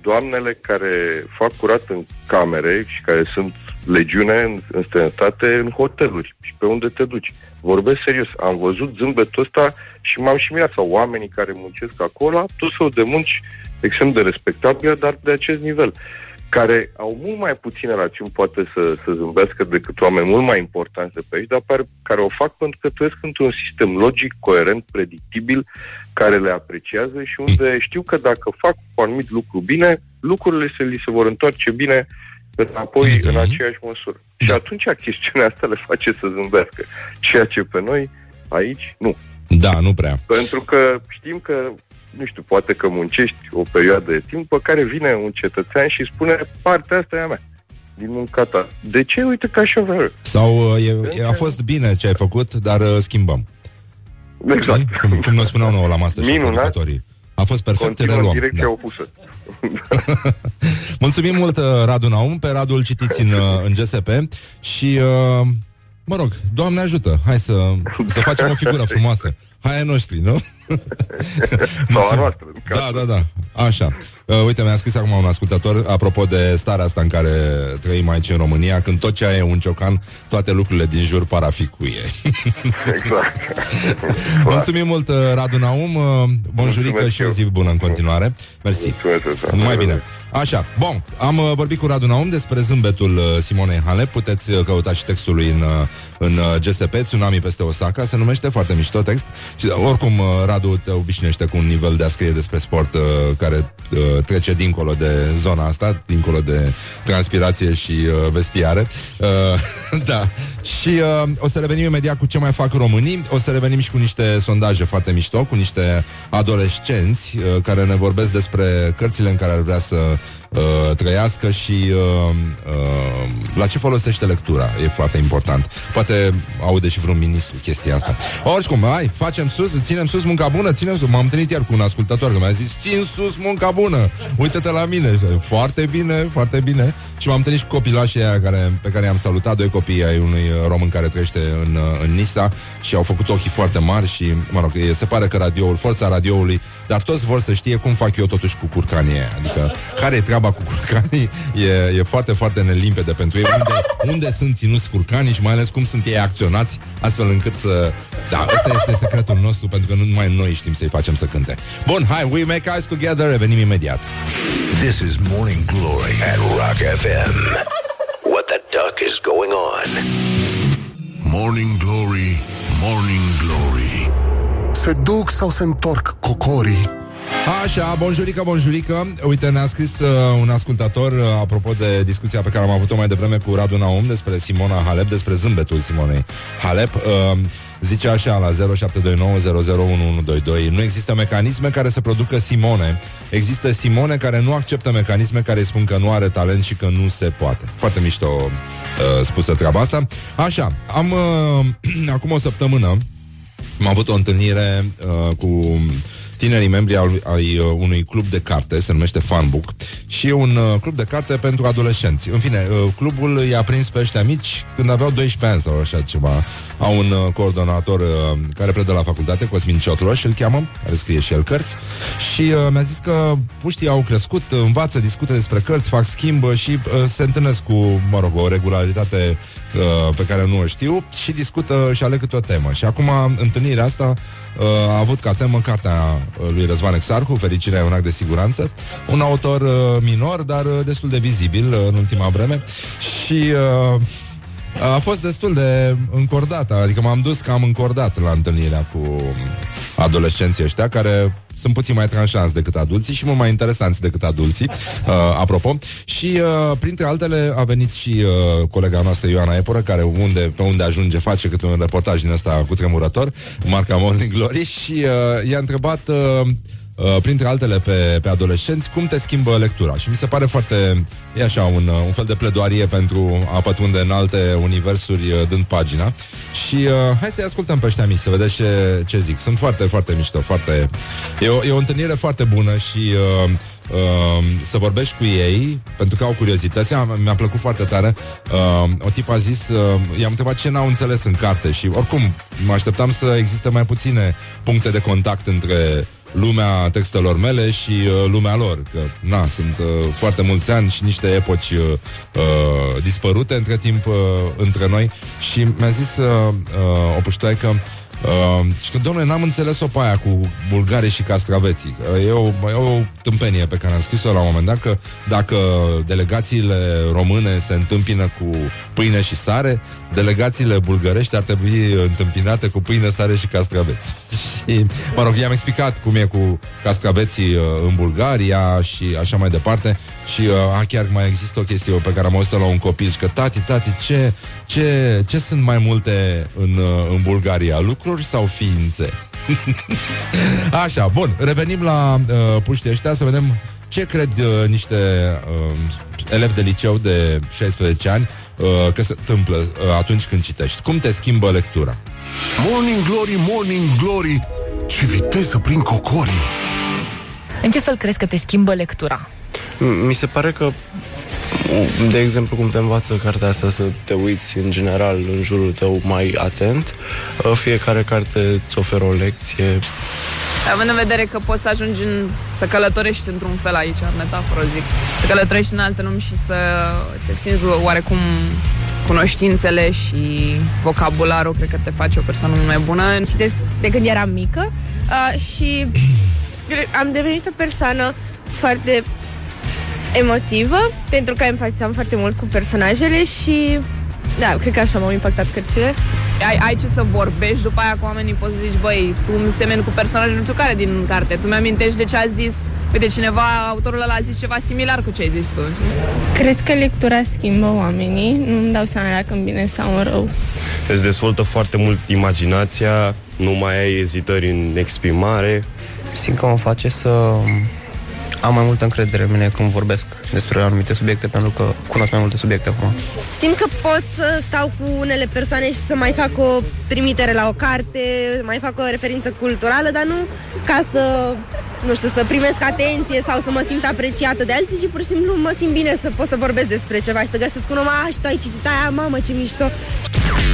doamnele care fac curat în camere și care sunt legiune în, în străinătate în hoteluri și pe unde te duci. Vorbesc serios, am văzut zâmbetul ăsta și m-am și mirat. Sau oamenii care muncesc acolo, tot felul de munci extrem de respectabile, dar de acest nivel care au mult mai puține rațiuni poate să, să zâmbească decât oameni mult mai importanți de pe aici, dar par, care o fac pentru că trăiesc într-un sistem logic, coerent, predictibil, care le apreciază și unde știu că dacă fac un anumit lucru bine, lucrurile se li se vor întoarce bine înapoi Mhm. în aceeași măsură. Și atunci chestiunea asta le face să zâmbească. Ceea ce pe noi aici nu. Da, nu prea. Pentru că știm că, nu știu, poate că muncești o perioadă de timp pe care vine un cetățean și spune partea asta e a mea din munca ta. De ce? Uite că așa vreau eu. Sau uh, e, e, a fost bine ce ai făcut, dar uh, schimbăm. Exact. Știi? Cum, cum ne spuneau nouă la Masterchef Minunat. producătorii. A fost perfect, Continuă în reluăm. direcția Da. opusă. Mulțumim mult, uh, Radu Naum. Pe Radul îl citiți în, uh, în GSP. Și, uh, mă rog, Doamne ajută. Hai să, să facem o figură frumoasă. Hai ai noștri, nu? Sau a noastră. în Da, cazul da, da. Așa. Uh, uite, mi-a scris acum un ascultător apropo de starea asta în care trăim aici în România, când tot ce ai e un ciocan, toate lucrurile din jur par a fi cuie. Exact. Mulțumim mult, uh, Radu Naum. Uh, Bonjurică Mulțumesc și o eu. zi bună în continuare. Mersi. Mulțumesc, da. Numai bine. Așa, bun, am uh, vorbit cu Radu Naum despre zâmbetul uh, Simonei Halep. Puteți uh, căuta și textul lui în, uh, în uh, GSP, Tsunami peste Osaka. Se numește foarte mișto text. Și uh, oricum, uh, Radu Radu te obișnuiește cu un nivel de a scrie despre sport uh, care uh, trece dincolo de zona asta, dincolo de transpirație și uh, vestiare. Uh, da. Și uh, o să revenim imediat cu ce mai fac românii. O să revenim și cu niște sondaje foarte mișto, cu niște adolescenți uh, care ne vorbesc despre cărțile în care ar vrea să uh, trăiască și uh, uh, la ce folosește lectura. E foarte important. Poate aude și vreun ministru chestia asta. Oricum, hai, facem sus, ținem sus munca bună, ținem sus. M-am întâlnit iar cu un ascultător care mi-a zis, țin sus munca bună, uite-te la mine. Foarte bine, foarte bine. Și m-am întâlnit și copilașii aia care, pe care i-am salutat, doi copii ai unui român care trăiește în, în Nisa și au făcut ochii foarte mari și, mă rog, se pare că radioul, forța radioului, dar toți vor să știe cum fac eu totuși cu curcanii aia. Adică, care e treaba cu curcanii? E, e foarte, foarte nelimpede pentru ei. Unde, unde sunt ținuți curcanii și mai ales cum sunt ei acționați, astfel încât să... Da, ăsta este secretul nostru, pentru că nu numai noi știm să-i facem să cânte. Bun, hai, we make eyes together, revenim imediat. This is Morning Glory at Rock FM. What the duck is going on? Morning Glory, Morning Glory Se duc sau se întorc cocorii? Așa, bonjurică, bonjurică. Uite, ne-a scris uh, un ascultator uh, Apropo de discuția pe care am avut-o mai devreme Cu Radu Naum despre Simona Halep Despre zâmbetul Simonei Halep. Uh, Zice așa la 0729001122 Nu există mecanisme care să producă Simone. Există Simone care nu acceptă mecanisme Care spun că nu are talent și că nu se poate. Foarte mișto uh, spusă treaba asta. Așa, am uh, Acum o săptămână Am avut o întâlnire uh, cu tinerii membri ai, ai uh, unui club de carte, se numește Funbook, și e un uh, club de carte pentru adolescenți. În fine, uh, clubul i-a prins pe ăștia mici când aveau 12 ani sau așa ceva. Au un uh, coordonator uh, care predă la facultate, Cosmin Ciotroș, îl cheamă, care scrie și el cărți, și uh, mi-a zis că puștii au crescut, învață, discută despre cărți, fac schimb și uh, se întâlnesc cu, mă rog, o regularitate uh, pe care nu o știu și discută și aleg câte o temă. Și acum întâlnirea asta uh, a avut ca temă cartea lui Răzvan Exarhu, Fericirea e un act de siguranță, un autor uh, minor, dar uh, destul de vizibil uh, în ultima vreme. Și uh, a fost destul de încordată, adică m-am dus cam încordat la întâlnirea cu adolescenții ăștia care sunt puțin mai tranșanți decât adulții și mult mai interesanți decât adulții, uh, apropo. Și uh, printre altele a venit și uh, colega noastră Ioana Epură, care unde, pe unde ajunge face câte un reportaj din ăsta cu tremurător, marca Morning Glory, și uh, i-a întrebat uh, Uh, printre altele pe, pe adolescenți, cum te schimbă lectura. Și mi se pare foarte, e așa, un, uh, un fel de pledoarie pentru a pătrunde în alte universuri uh, dând pagina. Și uh, hai să-i ascultăm pe ăștia mici, să vedeți ce, ce zic. Sunt foarte, foarte mișto, foarte... E o, e o întâlnire foarte bună și... Uh, Uh, să vorbești cu ei pentru că au curiozități. Mi-a plăcut foarte tare. Uh, o tip a zis, uh, i-am întrebat ce n-au înțeles în carte și oricum mă așteptam să existe mai puține puncte de contact între lumea textelor mele și uh, lumea lor. Că, na, sunt uh, foarte mulți ani și niște epoci uh, uh, dispărute între timp uh, între noi și mi-a zis uh, uh, o puștoaică Uh, și că, domnule, n-am înțeles-o pe aia cu bulgarii și castraveții. Uh, e, o, e o tâmpenie pe care am scris-o la un moment dat, că dacă delegațiile române se întâmpină cu pâine și sare, delegațiile bulgărești ar trebui întâmpinate cu pâine, sare și castraveți. și, mă rog, i-am explicat cum e cu castraveții uh, în Bulgaria și așa mai departe. Și uh, chiar mai există o chestie pe care am auzit la un copil și că tati, tati, ce, ce, ce sunt mai multe în, uh, în Bulgaria? Lucruri sau ființe? Așa, bun, revenim la uh, puștii ăștia să vedem ce cred uh, niște uh, elevi de liceu de 16 ani uh, că se întâmplă uh, atunci când citești. Cum te schimbă lectura? Morning Glory, Morning Glory Ce viteză prin cocorii În ce fel crezi că te schimbă lectura? Mi se pare că de exemplu, cum te învață cartea asta să te uiți în general în jurul tău mai atent. Fiecare carte îți oferă o lecție. Având în vedere că poți să ajungi în, să călătorești într-un fel aici, metaforă zic, să călătorești în alte lumi și să îți extinzi oarecum cunoștințele și vocabularul, cred că te face o persoană mult mai bună. Citesc de când eram mică uh, și am devenit o persoană foarte emotivă, pentru că empatizam foarte mult cu personajele și da, cred că așa m-au impactat cărțile. ai, ai ce să vorbești după aia cu oamenii, poți să zici, băi, tu îmi semeni cu personajul nu știu care din carte, tu mi-amintești de ce a zis, uite, cineva, autorul ăla a zis ceva similar cu ce ai zis tu. Cred că lectura schimbă oamenii, nu-mi dau seama dacă în bine sau în rău. Îți dezvoltă foarte mult imaginația, nu mai ai ezitări în exprimare. Simt că mă face să am mai multă încredere în mine când vorbesc despre anumite subiecte, pentru că cunosc mai multe subiecte acum. Simt că pot să stau cu unele persoane și să mai fac o trimitere la o carte, mai fac o referință culturală, dar nu ca să, nu știu, să primesc atenție sau să mă simt apreciată de alții, ci pur și simplu mă simt bine să pot să vorbesc despre ceva și să găsesc un om, a, și tu ai citit aia, mamă, ce mișto.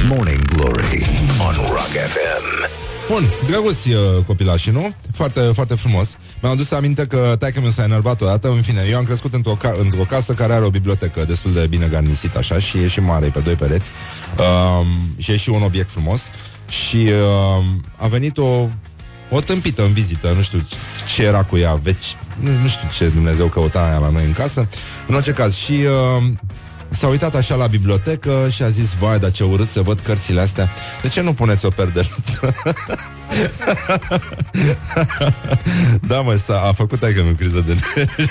Morning Glory on Rock FM. Bun, drăguț uh, copilașii, nu? Foarte, foarte frumos. Mi-am adus aminte că taică mi s-a enervat odată. În fine, eu am crescut într-o, ca- într-o casă care are o bibliotecă destul de bine garnisită, așa, și e și mare, e pe doi pereți. Uh, și e și un obiect frumos. Și uh, a venit o o tâmpită în vizită, nu știu ce era cu ea, veci, nu, nu știu ce Dumnezeu căuta aia la noi în casă. În orice caz, și uh, s-a uitat așa la bibliotecă și a zis, vai, dar ce urât să văd cărțile astea. De ce nu puneți o perdeluță? da, mă, s-a, a făcut aici o criză de nervi.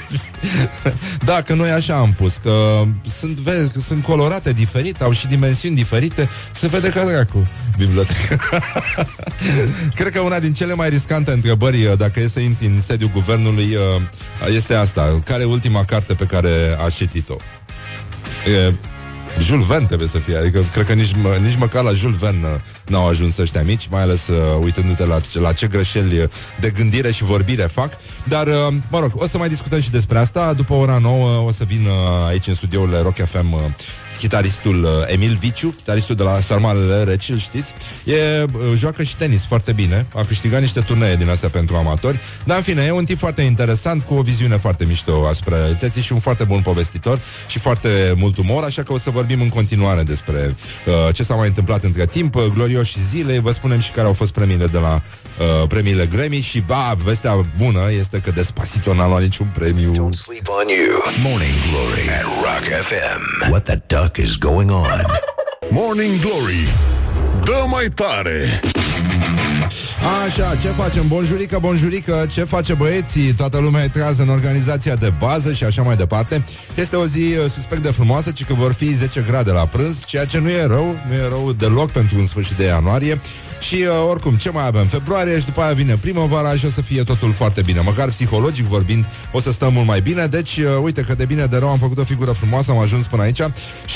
da, că noi așa am pus, că sunt, vezi, că sunt colorate diferit, au și dimensiuni diferite, se vede ca dracu biblioteca. Cred că una din cele mai riscante întrebări, uh, dacă e să intri în sediul guvernului, uh, este asta. Care e ultima carte pe care a citit-o? E, Jules Verne trebuie să fie, adică cred că nici, mă, nici măcar la Jules Verne uh, n-au ajuns ăștia mici, mai ales uh, uitându-te la, la ce greșeli uh, de gândire și vorbire fac. Dar, uh, mă rog, o să mai discutăm și despre asta. După ora nouă o să vin uh, aici în studiourile Rock FM uh, chitaristul uh, Emil Viciu, chitaristul de la Sarmalele Reci, îl știți. E, uh, joacă și tenis foarte bine, a câștigat niște turnee din astea pentru amatori, dar în fine, e un tip foarte interesant, cu o viziune foarte mișto asupra realității și un foarte bun povestitor și foarte mult umor, așa că o să vorbim în continuare despre uh, ce s-a mai întâmplat între timp, uh, glorioși zile, vă spunem și care au fost premiile de la uh, premiile Grammy și, ba, vestea bună este că Despacito n-a luat niciun premiu. Don't sleep on you. Morning Glory at Rock FM. What the duck is going on? Morning Glory Dă mai tare Așa, ce facem? Bonjurică, bonjurică, ce face băieții? Toată lumea e trează în organizația de bază și așa mai departe. Este o zi uh, suspect de frumoasă, ci că vor fi 10 grade la prânz, ceea ce nu e rău, nu e rău deloc pentru un sfârșit de ianuarie. Și uh, oricum, ce mai avem? Februarie și după aia vine primăvara și o să fie totul foarte bine. Măcar psihologic vorbind, o să stăm mult mai bine. Deci, uh, uite că de bine de rău am făcut o figură frumoasă, am ajuns până aici.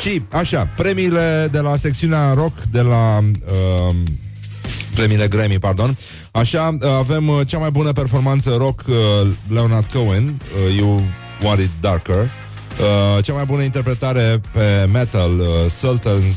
Și, așa, premiile de la secțiunea rock de la... Uh, premiile Grammy, pardon. Așa, uh, avem uh, cea mai bună performanță rock uh, Leonard Cohen, uh, You Want It Darker. Uh, cea mai bună interpretare pe metal uh, Sultan's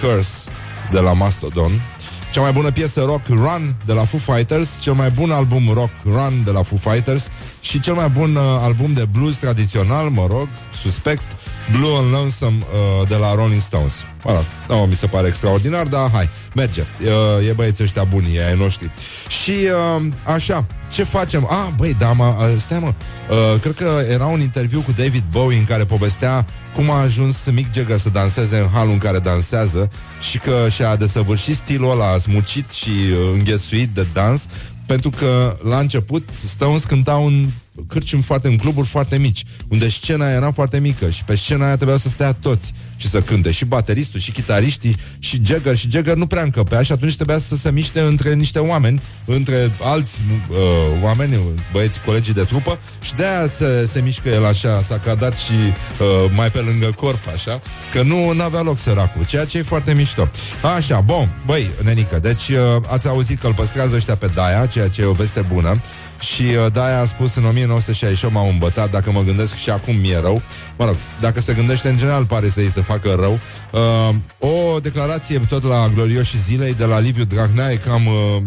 Curse de la Mastodon. Cea mai bună piesă rock Run de la Foo Fighters, cel mai bun album rock Run de la Foo Fighters și cel mai bun uh, album de blues tradițional, mă rog, suspect, Blue and Lonesome uh, de la Rolling Stones. Mă rog, nu mi se pare extraordinar, dar hai, merge. Uh, e băieții ăștia buni, e ai noștri. Și uh, așa, ce facem? Ah, băi, da, mă, uh, stai mă, uh, cred că era un interviu cu David Bowie în care povestea cum a ajuns Mick Jagger să danseze în halul în care dansează și că și-a desăvârșit stilul ăla smucit și uh, înghesuit de dans pentru că la început Stones cântau în cârcium foarte, în cluburi foarte mici, unde scena era foarte mică și pe scena aia trebuia să stea toți și să cânte, și bateristul, și chitariștii, și Jagger, și Jagger nu prea încăpea și atunci trebuia să se miște între niște oameni, între alți uh, oameni, băieți, colegii de trupă. Și de-aia se, se mișcă el așa, s-a cadat și uh, mai pe lângă corp, așa, că nu avea loc săracul, ceea ce e foarte mișto. Așa, bun, băi, nenică, deci uh, ați auzit că îl păstrează ăștia pe Daia, ceea ce e o veste bună, și uh, Daia a spus în 1968 m-au îmbătat Dacă mă gândesc și acum mi-e rău. Mă rog, dacă se gândește în general Pare să-i se facă rău. Uh, O declarație tot la glorioși zilei De la Liviu Dragnea E cam, uh,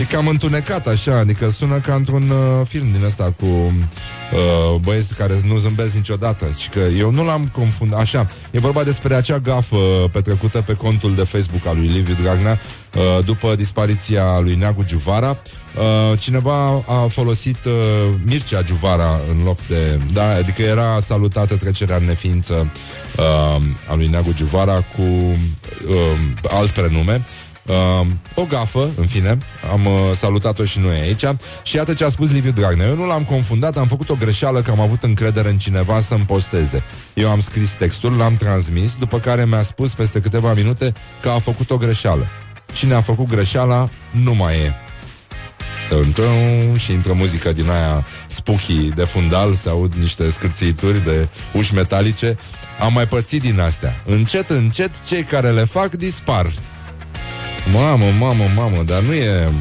e cam întunecat așa Adică sună ca într-un uh, film din ăsta Cu uh, băieți care nu zâmbesc niciodată. Și că eu nu l-am confundat Așa, e vorba despre acea gafă Petrecută pe contul de Facebook al lui Liviu Dragnea uh, După dispariția lui Neagu Giuvara. Uh, cineva a folosit uh, Mircea Giuvara în loc de... Da, adică era salutată trecerea în neființă uh, a lui Neagu Giuvara cu uh, alt prenume. Uh, o gafă, în fine, am uh, salutat-o și noi aici și iată ce a spus Liviu Dragnea. Eu nu l-am confundat, am făcut o greșeală că am avut încredere în cineva să-mi posteze. Eu am scris textul, l-am transmis, după care mi-a spus peste câteva minute că a făcut o greșeală. Cine a făcut greșeala nu mai e. Tum, tum, și intră muzică din aia spooky de fundal, se aud niște scârțituri de uși metalice. Am mai pățit din astea. Încet, încet, cei care le fac dispar. Mamă, mamă, mamă, dar nu e...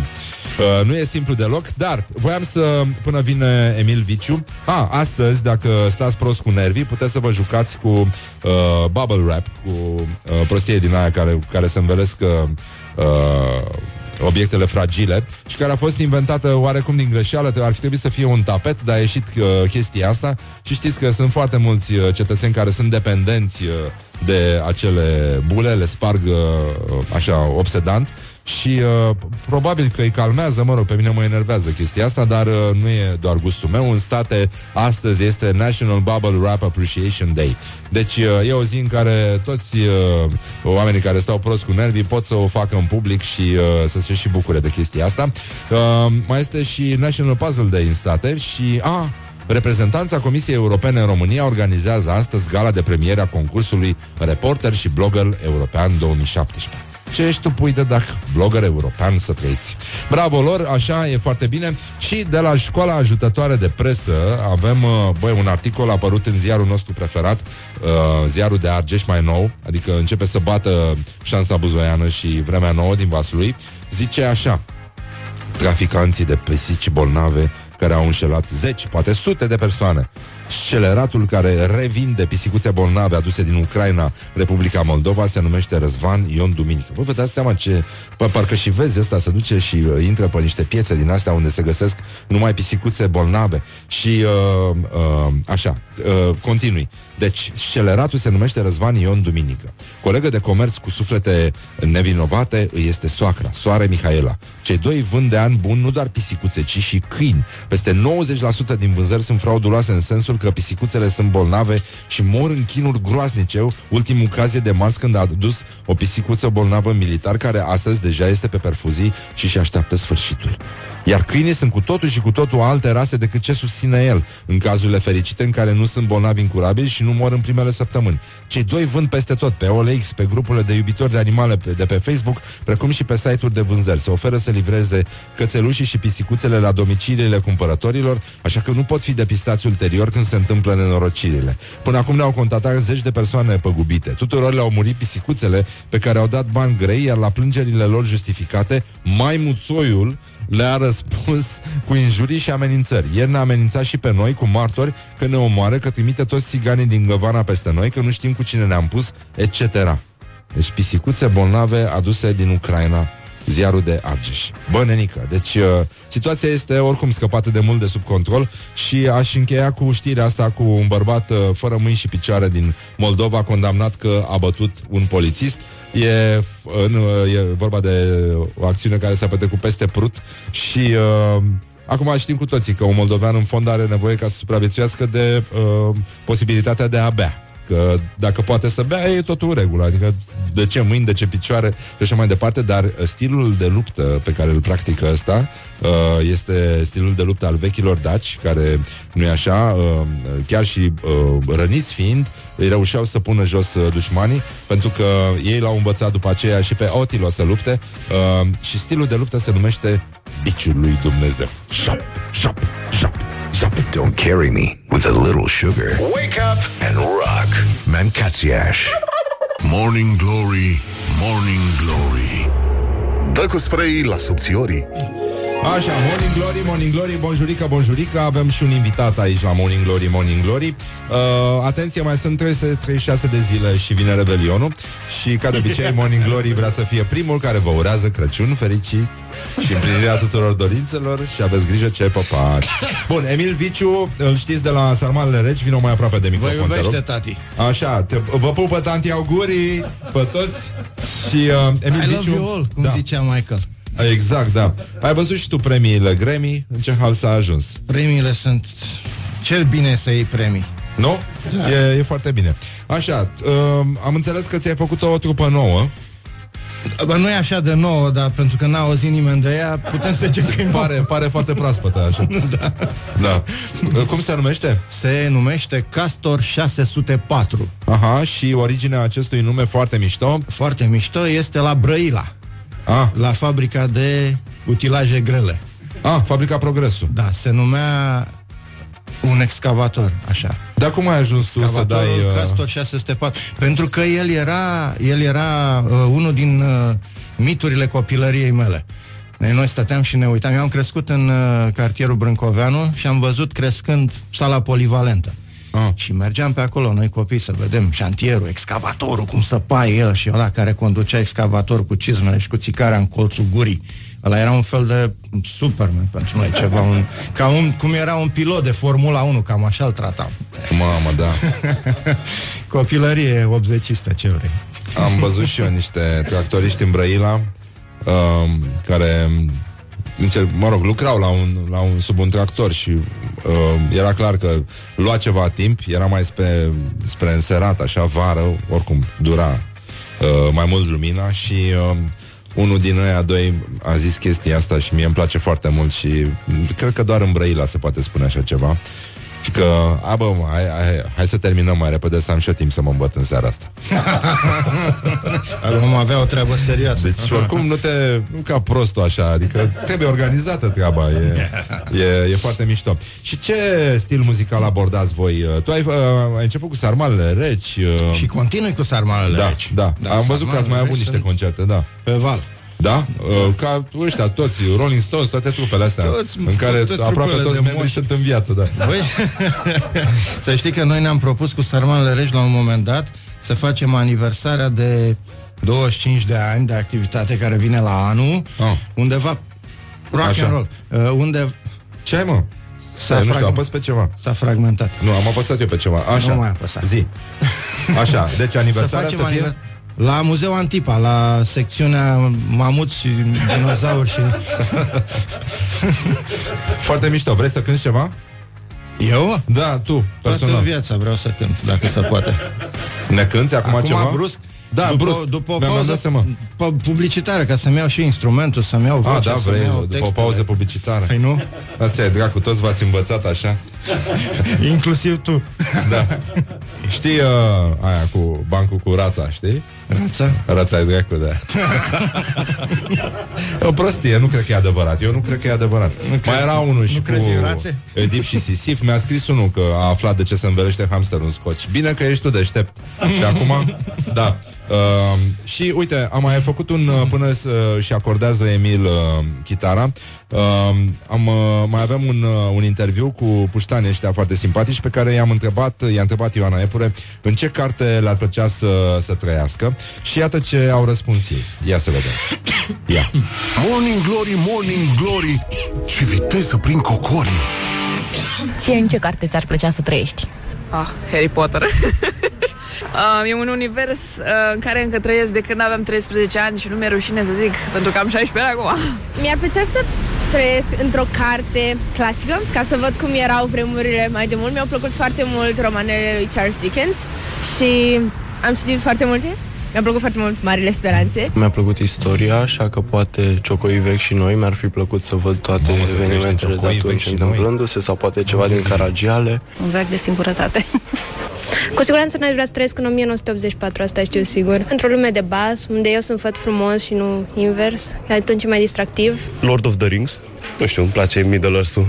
Uh, nu e simplu deloc, dar voiam să, până vine Emil Viciu, a, astăzi, dacă stați prost cu nervii, puteți să vă jucați cu uh, bubble wrap, cu uh, prostie din aia care, care se învelesc uh, obiectele fragile și care a fost inventată oarecum din greșeală, ar fi trebuit să fie un tapet, dar a ieșit uh, chestia asta. Și știți că sunt foarte mulți uh, cetățeni care sunt dependenți uh, de acele bule, le sparg uh, așa obsedant și uh, probabil că îi calmează, mă rog, pe mine mă enervează chestia asta, dar uh, nu e doar gustul meu. În state, astăzi este National Bubble Wrap Appreciation Day. Deci uh, e o zi în care toți uh, oamenii care stau prost cu nervii pot să o facă în public și uh, să se și bucure de chestia asta. Uh, mai este și National Puzzle Day în state și... Ah, Reprezentanța Comisiei Europene în România organizează astăzi gala de premiere a concursului Reporter și Blogger European 2017. Ce ești tu, pui de dac, blogger european să trăiți. Bravo lor, așa e foarte bine. Și de la școala ajutătoare de presă avem, uh, băi, un articol apărut în ziarul nostru preferat, uh, ziarul de Argeș mai nou, adică începe să bată șansa buzoiană și vremea nouă din Vaslui. Zice așa, traficanții de pisici bolnave care au înșelat zeci, poate sute de persoane Sceleratul care revinde pisicuțe bolnave aduse din Ucraina, Republica Moldova, se numește Răzvan Ion Duminică. Bă, vă dați seama ce... Pă, parcă și vezi asta, se duce și uh, intră pe niște piețe din astea unde se găsesc numai pisicuțe bolnave. Și uh, uh, așa, uh, continui. Deci, sceleratul se numește Răzvan Ion Duminică. Colegă de comerț cu suflete nevinovate îi este soacra, soare Mihaela. Cei doi vând de ani bun nu doar pisicuțe, ci și câini. Peste 90% din vânzări sunt frauduloase în sensul că pisicuțele sunt bolnave și mor în chinuri groaznice. Ultimul caz e de marți când a adus o pisicuță bolnavă militar care astăzi deja este pe perfuzii și și așteaptă sfârșitul. Iar câinii sunt cu totul și cu totul alte rase decât ce susține el, în cazurile fericite în care nu sunt bolnavi incurabili și nu mor în primele săptămâni. Cei doi vând peste tot, pe OLX, pe grupurile de iubitori de animale de pe Facebook, precum și pe site-uri de vânzări. Se oferă să livreze cățelușii și pisicuțele la domiciliile cumpărătorilor, așa că nu pot fi depistați ulterior când se întâmplă nenorocirile. Până acum ne-au contactat zeci de persoane păgubite. Tuturor le-au murit pisicuțele pe care au dat bani grei, iar la plângerile lor justificate, mai muțoiul le-a răspuns cu injurii și amenințări. Ieri ne-a amenințat și pe noi cu martori că ne omoară, că trimite toți țiganii din Găvana peste noi, că nu știm cu cine ne-am pus, etc. Deci pisicuțe bolnave aduse din Ucraina ziarul de Argeș. Bă, nenică, deci uh, situația este oricum scăpată de mult de sub control și aș încheia cu știrea asta cu un bărbat uh, fără mâini și picioare din Moldova condamnat că a bătut un polițist. E, uh, nu, e vorba de o acțiune care s-a petrecut peste Prut și uh, Acum știm cu toții că un moldovean în fond are nevoie ca să supraviețuiască de uh, posibilitatea de a bea. Că dacă poate să bea, e totul în regulă. Adică de ce mâini, de ce picioare și așa mai departe, dar stilul de luptă pe care îl practică ăsta uh, este stilul de luptă al vechilor daci, care nu e așa, uh, chiar și uh, răniți fiind, îi reușeau să pună jos dușmanii, pentru că ei l-au învățat după aceea și pe Otilo să lupte și stilul de luptă se numește biciul lui Dumnezeu. Șap, șap, șap. Don't carry me with a little sugar. Wake up and rock. Mancațiaș. Morning Glory, Morning Glory. Dă cu spray la subțiorii. Așa, Morning Glory, Morning Glory, bonjurică, bonjurică Avem și un invitat aici la Morning Glory, Morning Glory uh, Atenție, mai sunt 336 de zile și vine Revelionul Și ca de obicei, Morning Glory vrea să fie primul care vă urează Crăciun fericit și împlinirea tuturor dorințelor și aveți grijă ce păpat. Bun, Emil Viciu, îl știți de la Sarmalele Reci, vină mai aproape de microfon. Vă iubește, tati. Așa, te, vă pupă tanti augurii, pe toți. Și uh, Emil I Viciu... love you all, cum da. zicea Michael. Exact, da. Ai văzut și tu premiile Grammy? În ce hal s-a ajuns? Premiile sunt cel bine să iei premii. Nu? Da. E, e foarte bine. Așa, uh, am înțeles că ți-ai făcut o trupă nouă. Bă, nu e așa de nouă, dar pentru că n-a auzit nimeni de ea, putem să zicem că e Pare, pare foarte proaspătă așa. da. Da. Cum se numește? Se numește Castor 604. Aha, și originea acestui nume foarte mișto? Foarte mișto este la Brăila. Ah. La fabrica de utilaje grele. Ah, fabrica Progresul. Da, se numea un excavator, așa. Dar cum ai ajuns tu să Excavatorul dai... Uh... Castor 604. Pentru că el era, el era uh, unul din uh, miturile copilăriei mele. Noi, noi stăteam și ne uitam. Eu am crescut în uh, cartierul Brâncoveanu și am văzut crescând sala polivalentă. Ah. Și mergeam pe acolo, noi copii, să vedem șantierul, excavatorul, cum săpa el și ăla care conducea excavator cu cizmele și cu țicarea în colțul gurii. Ăla era un fel de Superman pentru noi, ceva, un, ca un, cum era un pilot de Formula 1, cam așa îl tratam. Mamă, da. Copilărie 80 ce vrei. Am văzut și eu niște tractoriști în Brăila um, care încerc, mă rog, lucrau la un, la un, sub un tractor și uh, era clar că lua ceva timp, era mai spre, spre înserat, așa, vară, oricum dura uh, mai mult lumina și uh, unul din ăia doi a zis chestia asta și mie îmi place foarte mult și cred că doar în Brăila se poate spune așa ceva. Și că, a, bă, hai, hai, hai să terminăm mai repede să am și eu timp să mă îmbăt în seara asta. Vom avea o treabă serioasă. Deci oricum nu te, nu ca prostul așa, adică trebuie organizată treaba, e, e, e foarte mișto. Și ce stil muzical abordați voi? Tu ai, uh, ai început cu sarmalele reci. Uh, Și continui cu sarmalele da, reci. Da, da. Am văzut că ați mai avut Sarmalele niște reci concerte, da. Pe val. Da? Uh, ca ăștia toți, Rolling Stones, toate trupele astea Toți, În care toate aproape trupele toți de membrii moși. sunt în viață da. Băi, să știi că noi ne-am propus cu sarmalele reci la un moment dat să facem aniversarea de 25 de ani de activitate care vine la anul, Ah. undeva rock Așa. and roll, uh, unde Ce ai mă? Stai, nu știu, apăs pe ceva S-a fragmentat. Nu, am apăsat eu pe ceva Așa, Nu mai apăsa. zi Așa, deci Să aniversarea să, facem fie aniver- la Muzeul Antipa, la secțiunea mamuți și dinozauri și... Foarte mișto, vrei să cânti ceva? Eu? Da, tu, personal Toată viața vreau să cânt, dacă se poate. Ne cânti acum, Acum ceva? brusc, Da, după, brusc. după o Mi-am pauză dat seama. pu- publicitară, ca să-mi iau și instrumentul, să-mi iau A, vocea, da, să-mi vrei, iau după o textele. pauză publicitară Păi nu? Da, ți-ai dracu, toți v-ați învățat așa Inclusiv tu. Da Știi uh, aia cu bancul cu rața, știi? Rața? Rața e dracu, da E o prostie, nu cred că e adevărat Eu nu cred că e adevărat Mai crezi- era unul și nu cu crezi în rațe? Edip și Sisif Mi-a scris unul că a aflat de ce se învelește hamsterul în scoci Bine că ești tu deștept Și acum, da Uh, și uite, am mai făcut un uh, până să și acordează Emil uh, chitara. Uh, am uh, mai avem un, uh, un interviu cu puștanii ăștia foarte simpatici pe care i-am întrebat, i-a întrebat Ioana Epure în ce carte le-ar plăcea să, să trăiască și iată ce au răspuns ei. Ia să vedem. Ia. Morning Glory, Morning Glory Ce viteză prin cocorii Ție în ce carte ți-ar plăcea să trăiești? Ah, Harry Potter. Uh, e un univers uh, în care încă trăiesc de când aveam 13 ani și nu mi-e rușine să zic, pentru că am 16 ani acum. Mi-ar plăcea să trăiesc într-o carte clasică, ca să văd cum erau vremurile mai de mult. Mi-au plăcut foarte mult romanele lui Charles Dickens și am citit foarte multe. Mi-a plăcut foarte mult Marile Speranțe. Mi-a plăcut istoria, așa că poate Ciocoi vechi și noi mi-ar fi plăcut să văd toate Mamă, să trăiești în evenimentele de Ciocoi vechi atunci și noi. întâmplându-se sau poate ceva din Caragiale. Un veac de singurătate. Cu siguranță n-aș vrea să trăiesc în 1984, asta știu sigur. Într-o lume de bas, unde eu sunt făt frumos și nu invers, atunci e mai distractiv. Lord of the Rings. Nu știu, îmi place Middle Earth-ul.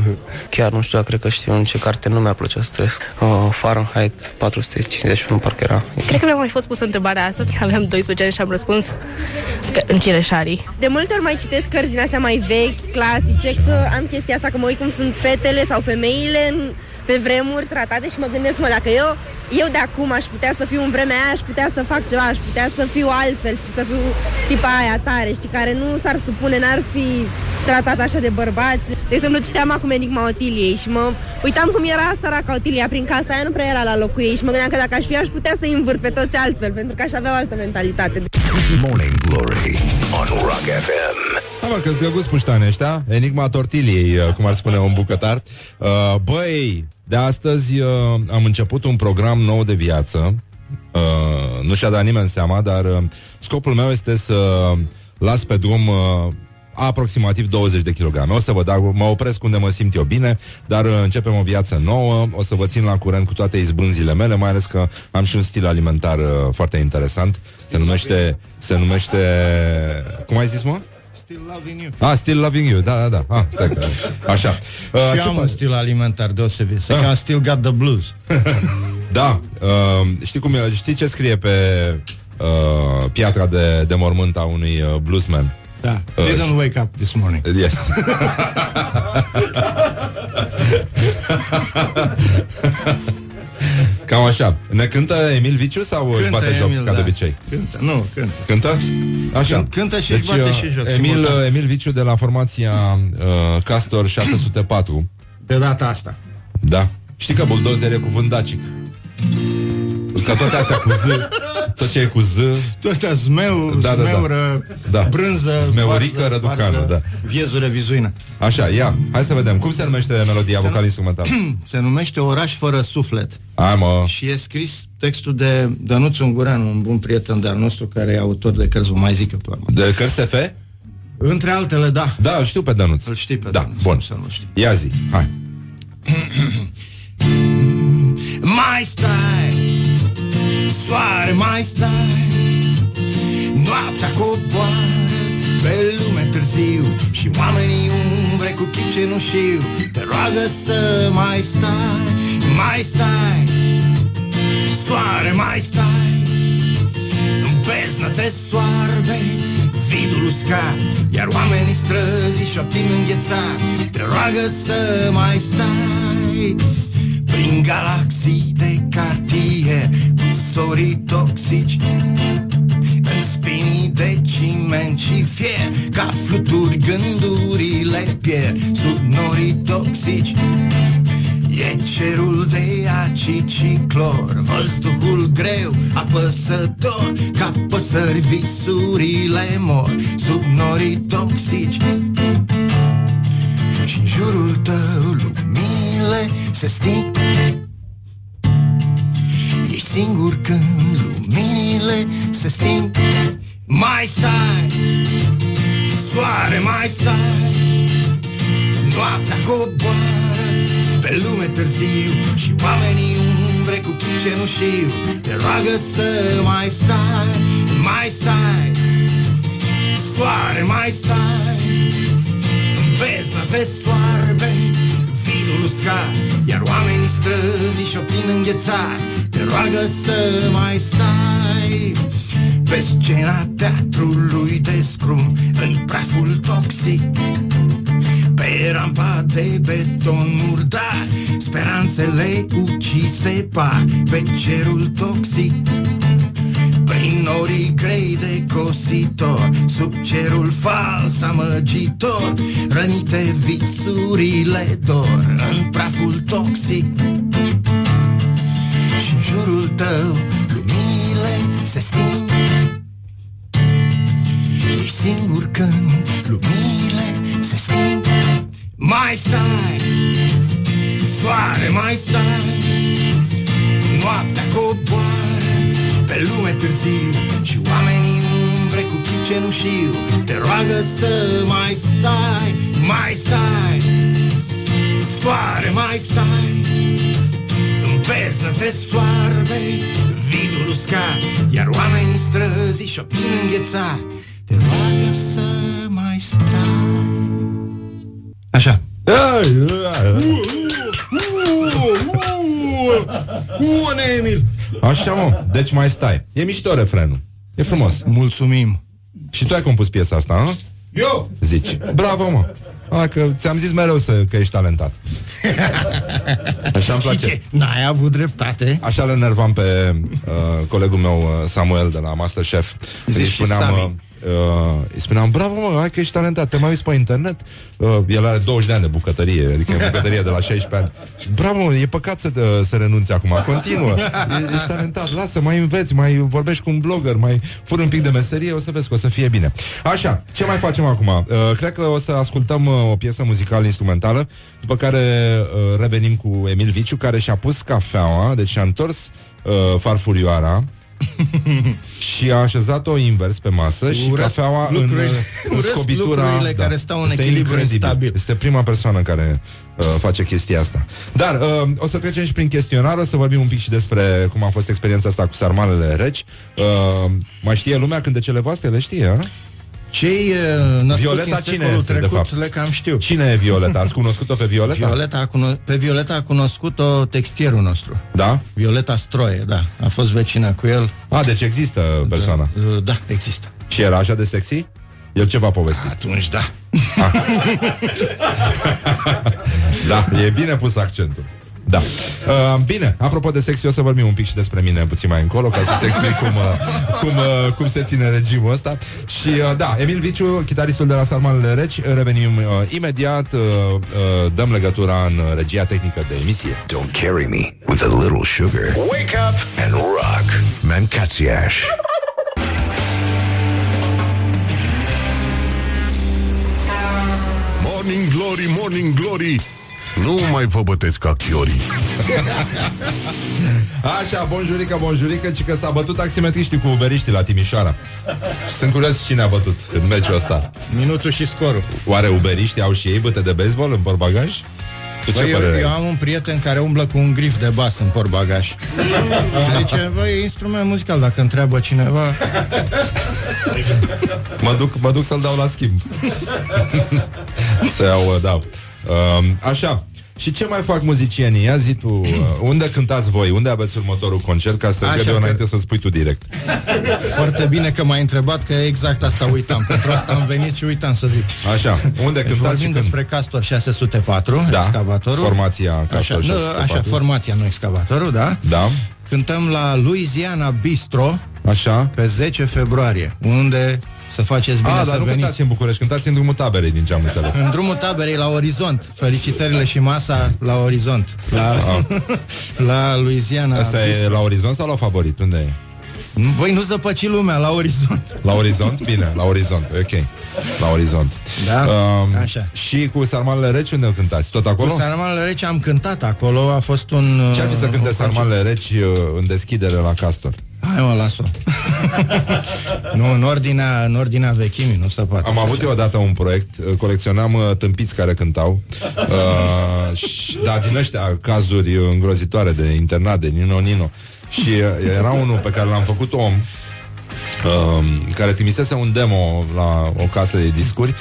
Chiar nu știu, dar cred că știu în ce carte nu mi-a plăcea să trăiesc. Uh, Fahrenheit 451 parcă era. Cred că mi-a mai fost pusă întrebarea asta, aveam 12 ani și am răspuns că în cireșarii. De multe ori mai citesc cărți din astea mai vechi, clasice, că am chestia asta că mă uit cum sunt fetele sau femeile în, pe vremuri tratate și mă gândesc, mă, dacă eu, eu de acum aș putea să fiu în vremea aia, aș putea să fac ceva, aș putea să fiu altfel, știi, să fiu tipa aia tare, știi, care nu s-ar supune, n-ar fi tratat așa de bărbați. De exemplu, citeam acum Enigma Otiliei și mă uitam cum era săraca Otilia prin casa aia, nu prea era la locul ei și mă gândeam că dacă aș fi, aș putea să învârt pe toți altfel, pentru că aș avea o altă mentalitate. Morning Glory on Rock FM. Da, mă, că-s drăguț puștani ăștia Enigma tortiliei, uh, cum ar spune un bucătar uh, Băi, de astăzi uh, am început un program nou de viață Uh, nu și-a dat nimeni seama, dar uh, scopul meu este să las pe drum uh, aproximativ 20 de kilograme. O să vă dau, mă opresc unde mă simt eu bine, dar uh, începem o viață nouă, o să vă țin la curent cu toate izbânzile mele, mai ales că am și un stil alimentar uh, foarte interesant. Se numește, se numește, cum ai zis, mă? Still loving you. Ah, Still Loving You, da, da, da. Ah, stai că... Așa. Uh, Și ce am un faci? stil alimentar deosebit. Se Ah. cheamă Still Got the Blues. Da, uh, știi cum e, știi ce scrie pe uh, piatra de, de mormânt a unui uh, bluesman? Da. Uh, Didn't wake up this morning. Yes. Cam așa. Ne cântă Emil Viciu sau își bate joc Emil, ca de da. obicei? Cântă, nu, cântă. Cântă? Așa. Cânt- cântă și își bate uh, și joc, Emil, simultan. Emil Viciu de la formația uh, Castor 604. De data asta. Da. Știi că buldozer e cuvânt dacic. Că toate astea cu Z, tot ce e cu Z, Toate zmeu, Da, da, da. zmeură, Da. brânză, Zmeurică, varză, răducană, varză, da. Viezură, vizuină. Așa, ia, hai să vedem. Cum se numește melodia vocal instrumentală? Se numește Oraș fără suflet. Hai mă. Și e scris textul de Dănuț Ungureanu, un bun prieten de-al nostru, care e autor de cărți, vă mai zic eu pe urmă. De cărți SF? Între altele, da. Da, îl știu pe Dănuț. Îl știi pe Da, Dănuț, bun. cum să nu știi. Ia zi, hai. Mai stai, soare mai stai Noaptea coboară pe lume târziu Și oamenii umbre cu chip cenușiu Te roagă să mai stai, mai stai Soare mai stai. În beznă te soarbe vidul uscat Iar oamenii străzi șoptin înghețat. Te roagă să mai stai Prin galaxii de cartier Cu sorii toxici În spinii de ciment și fier. Ca fluturi gândurile pierd Sub norii toxici E cerul de acid și clor Văzduhul greu, apăsător Ca păsări visurile mor Sub norii toxici. Și în jurul tău luminile se sting. E singur când luminile se sting. Mai stai, soare mai stai Noaptea coboară pe lume târziu Și oamenii umbre cu chip cenușiu Te roagă să mai stai, mai stai. Soare mai stai. În beznă te soarbe vidul uscat Iar oamenii străzi și opin înghețat. Te roagă să mai stai. Pe scena teatrului de scrum În praful toxic pe rampa de beton murdar Speranțele ucise par Pe cerul toxic. Prin norii grei de cositor Sub cerul fals amăgitor Rănite visurile dor În praful toxic. Și în jurul tău luminile se sting E singur când luminile se sting Mai stai, soare mai stai. Noaptea coboară pe lume târziu Și oamenii umbre cu chip cenușiu Te roagă să mai stai, mai stai. Soare mai stai. În beznă te soarbe vidul uscat Iar oamenii străzi și opin înghețat Te roagă să mai stai Așa Bune, Emil! Așa, mă, deci mai stai. E mișto refrenul. E frumos. Mulțumim. Și tu ai compus piesa asta, nu? Eu? Zici. Bravo, mă. A, că ți-am zis mereu să, că ești talentat. Așa îmi place. N-ai avut dreptate Așa le enervam pe uh, colegul meu uh, Samuel de la Masterchef. Când Zici Îi și spuneam, Sami. Uh, uh, îi spuneam, bravo mă, hai că ești talentat, te mai uiți pe internet? Uh, el are 20 de ani de bucătărie, adică e bucătărie de la 16 ani. Și, bravo, mă, e păcat să, te, să renunți acum, continuă. E, ești talentat, lasă, mai înveți, mai vorbești cu un blogger, mai furi un pic de meserie, o să vezi că o să fie bine. Așa, ce mai facem acum? Uh, cred că o să ascultăm uh, o piesă muzicală instrumentală, după care uh, revenim cu Emil Viciu, care și-a pus cafeaua, deci și-a întors uh, farfurioara și a așezat-o invers pe masă și Urăsc cafeaua în, lucrurile- în urăsc scobitura... lucrurile care stau în Este echilibru incredibil. instabil. Este prima persoană care uh, face chestia asta. Dar uh, o să trecem și prin chestionar, o să vorbim un pic și despre cum a fost experiența asta cu sarmalele reci. Uh, mai știe lumea cântecele voastre? Le știe, a? Cei uh, născuți Violeta în cine secolul este, de trecut fapt? le cam știu. Cine e Violeta? Ați cunoscut-o pe Violeta? Violeta a cuno- pe Violeta a cunoscut-o textierul nostru. Da? Violeta Stroie, da. A fost vecină cu el. A, deci există persoana. Da, da există. Și era așa de sexy? El ce v-a povestit? Atunci da. Da, e bine pus accentul. Da. Uh, bine, apropo de sex, o să vorbim un pic și despre mine puțin mai încolo, ca să-ți explic cum, uh, cum, uh, cum se ține regimul ăsta. Și uh, da, Emil Viciu, chitaristul de la Sarmalele Reci, revenim uh, imediat, uh, uh, dăm legătura în uh, regia tehnică de emisie. Don't carry me with a little sugar. Wake up and rock. Mancațiaș. Morning Glory, Morning Glory Nu mai vă bătesc ca chiorii Așa, bonjurică, bonjurică, ci că s-a bătut taximetriștii cu uberiștii la Timișoara. Și sunt curios cine a bătut în meciul ăsta. Minutul și scorul. Oare uberiștii au și ei băte de baseball în portbagaj? Tu ce Băi, eu, părere ai? eu am un prieten care umblă cu un grif de bas în portbagaj. Și zice, băi, e instrument muzical, dacă întreabă cineva... Mă duc, mă duc să-l dau la schimb. să iau, uh, da. Uh, așa. Și ce mai fac muzicienii? Ia zi tu, uh, unde cântați voi? Unde aveți următorul concert? Ca să te Așa întreb eu că- înainte să spui tu direct. Foarte bine că m-ai întrebat, că exact asta uitam. Pentru asta am venit și uitam să zic. Așa, unde Deci cântați și vorbim când? despre Castor 604, Da, excavatorul. formația Castor așa, nu, 604. așa, formația, nu excavatorul, da? Da, Cântăm la Louisiana Bistro așa. pe 10 februarie, unde să faceți bine Ah, să dar nu veniți. cântați în București, cântați în drumul taberei, din ce am înțeles. În drumul taberei la Orizont. Felicitările și masa la Orizont. La, la Louisiana. Asta e la Orizont sau la Favorit? Unde e? Băi, nu zăpăci lumea la Orizont. La Orizont? Bine, la Orizont, ok. La Orizont. Da, Um, așa. Și cu sarmalele reci unde cântați? Tot acolo? Cu Sarmalele Reci am cântat acolo, a fost un... Ce ar fi să uh, cânte un sarmalele reci uh, în deschidere la Castor? Hai mă, las-o. nu, în ordinea, în ordinea vechimii, nu se poate. Am avut eu odată un proiect, uh, colecționam uh, tâmpiți care cântau, uh, și, da, din ăștia cazuri uh, îngrozitoare de internat, de Nino-Nino. Și uh, era unul pe care l-am făcut om, uh, care trimisese un demo la o casă de discuri.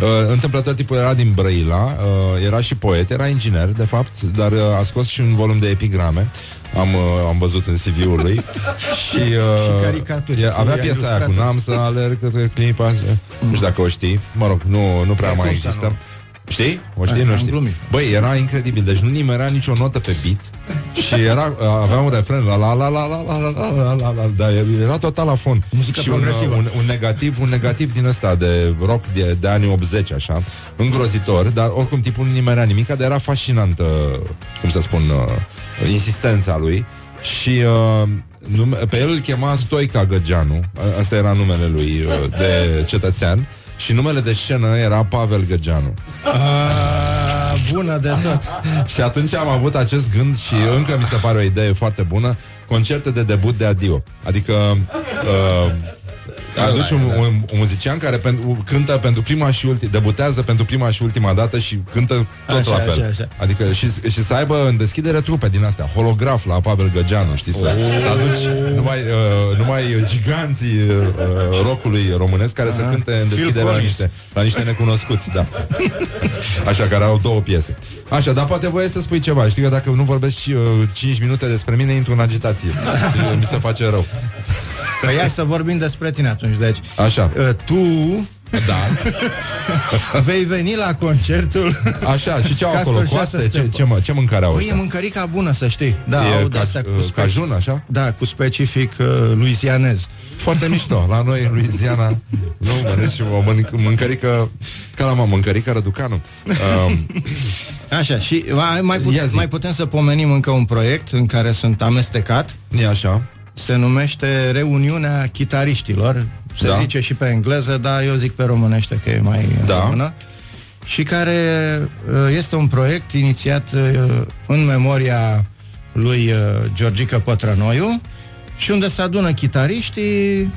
Uh, întâmplător tipul era din Brăila, uh, era și poet, era inginer, de fapt, dar uh, a scos și un volum de epigrame. Am, uh, am văzut în CV-ul lui și, uh, Și caricaturi. e- avea I-a piesa aia cu ilustrat. N-am să alerg către clipa Nu știu dacă o știi Mă rog, nu, nu prea E, mai cum să există nu? Știi? O știi? Ai, nu am știi? glumit. Băi, era incredibil Deci nu nimerea nicio notă pe beat Și era, avea un refren La la la la la la la la la la la Dar era total la fond Muzică Și un, progresivă. un, un, negativ Un negativ din ăsta de rock de, de anii 80 așa Îngrozitor Dar oricum tipul nu nimerea nimic Dar era fascinantă Cum să spun uh, Insistența lui Și uh, nume, pe el îl chema Stoica Găgeanu A- Asta era numele lui uh, de cetățean Și numele de scenă era Pavel Găgeanu A, bună de tot. și atunci am avut acest gând și încă mi se pare o idee foarte bună, concerte de debut de adio. Adică uh, aduci un, un, un muzician care pentru, cântă pentru prima și ultima, debutează pentru prima și ultima dată și cântă tot Așa, la fel. așa, așa. Adică și, și să aibă în deschidere trupe din astea, holograf la Pavel Găgeanu, știți, să, Oh. să aduci numai, uh, numai giganții uh, rockului românesc care să cânte în Phil deschidere la Collins. niște, la niște necunoscuți, da. Așa, care au două piese. Așa, dar poate voie să spui ceva. Știi că dacă nu vorbesc și, uh, 5 minute despre mine, intru în agitație. Mi se face rău. Păi hai să vorbim despre tine atunci. Deci, Așa. uh, tu Da. vei veni la concertul Așa, și ce au Castor acolo? 600. Coaste? Ce, ce, mă, ce mâncare au Păi e ăștia? mâncărica bună, să știi. Da, E au ca- de-astea cu uh, speci- cajun, așa? Da, cu specific uh, luizianez. Foarte mișto. La noi, în Louisiana, nu mănânci o mănânc- mâncărică ca la mă, mâncărică răducanu. Um, Așa, și mai, mai, Ia putem, zi. mai putem să pomenim încă un proiect în care sunt amestecat. e așa. Se numește Reuniunea Chitariștilor. Se Da. zice și pe engleză, dar eu zic pe românește că e mai Da. română. Și care uh, este un proiect inițiat uh, în memoria lui uh, Georgica Pătrănoiu și unde se adună chitariștii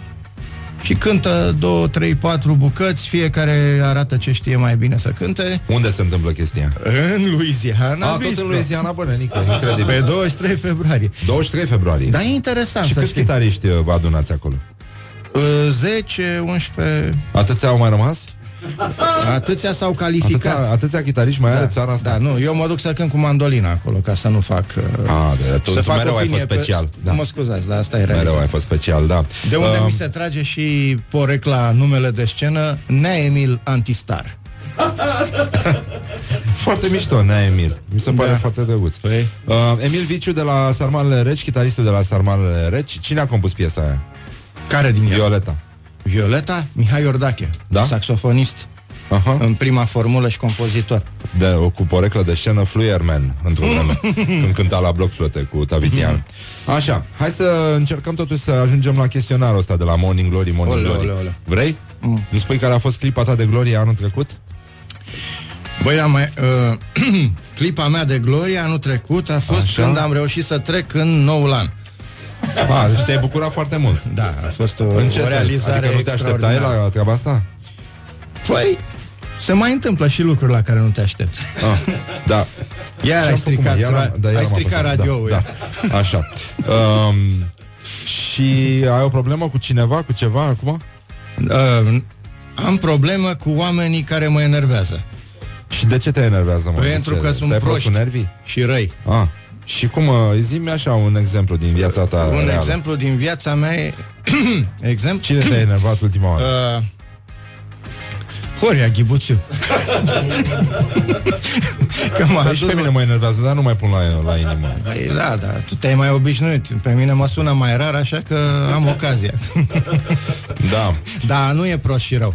și cântă două, trei, patru bucăți, fiecare arată ce știe mai bine să cânte. Unde se întâmplă chestia? În Louisiana. A, tot în Louisiana, bă, nenică, incredibil. Pe 23 februarie. 23 februarie. Dar e interesant Și să câți știi. chitariști uh, vă adunați acolo? Uh, 10, 11... Atâția au mai rămas? Atâția s-au calificat. Atâția, atâția chitariști mai are țara asta? Da, nu, eu mă duc să cânt cu mandolina acolo, ca să nu fac... Uh, A, de, tu, să tu fac mereu ai opinie fost special. Pe... Da. Mă scuzați, dar asta e realitatea. Mereu ai fost special, da. De unde Um, mi se trage și porecla numele de scenă Nea Emil Antistar. Foarte mișto, Nea Emil. Mi se pare Da. foarte drăguț. Păi? Uh, Emil Viciu de la Sarmalele Reci, chitaristul de la Sarmalele Reci. Cine a compus piesa aia? Care din ea? Violeta. Violeta Mihai Iordache, Da? saxofonist Aha. în prima formulă și compozitor. De, cu poreclă de scenă Fluierman într-o vreme Când cânta la Bloc Flote cu Tavitian Așa, hai să încercăm totuși să ajungem la chestionarul ăsta De la Morning Glory, Morning Ole, Glory ole, ole. Vrei? Mm. Nu spui care a fost clipa ta de glorie anul trecut? Băi, am mai, uh, clipa mea de glorie anul trecut a fost Așa. când am reușit să trec în noul an. A, deci te-ai bucurat foarte mult Da, a fost o, În ce o sens? realizare Adică nu te așteptai extraordinară. la treaba asta? Păi, se mai întâmplă și lucruri la care nu te aștepți. Ah, da Iar Ce ai am făcut, mă? stricat, Iar am- ra- da, iar ai am stricat apăsat, radioul. da, da. Așa um, Și ai o problemă cu cineva, cu ceva acum? Uh, am problemă cu oamenii care mă enervează. Și de ce te enervează, mă? Pentru De ce? că sunt Stai prost proști cu nervii? și răi. Ah, și cum, uh, zi-mi așa un exemplu din viața ta Un reală. exemplu din viața mea e... exemplu? Cine te-a enervat ultima oară? Uh, Horia Ghibuțiu. Că m-a Păi și pe mine mă enervează, dar nu mai pun la, la inimă. Păi da, da, tu te-ai mai obișnuit. Pe mine mă sună mai rar, așa că am ocazia. Da, da, nu e prost și rău.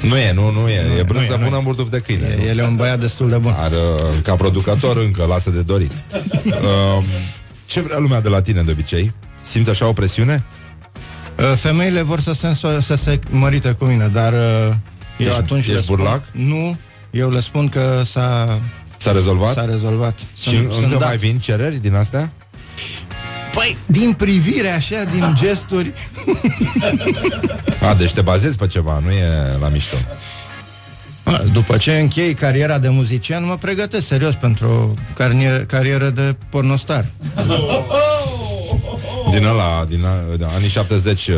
nu e, nu, nu e. E nu brânză e, nu bună e. în burduf de câine. E, el e un băiat destul de bun. Are, uh, ca producător încă lasă de dorit. Um, ce vrea lumea de la tine de obicei? Simți așa o presiune? Uh, Femeile vor să se, înso- să se mărite cu mine, dar uh, eu Ești- atunci le ești spun, burlac? Nu, eu le spun că s-a, S-a rezolvat? s-a rezolvat. Și încă mai vin cereri din astea? Păi, din privire așa, din gesturi A, deci te bazezi pe ceva, nu e la mișto. A, După ce închei cariera de muzician, mă pregătesc serios pentru o carnier- carieră de pornostar. Din ăla, din a, de anii 70, uh,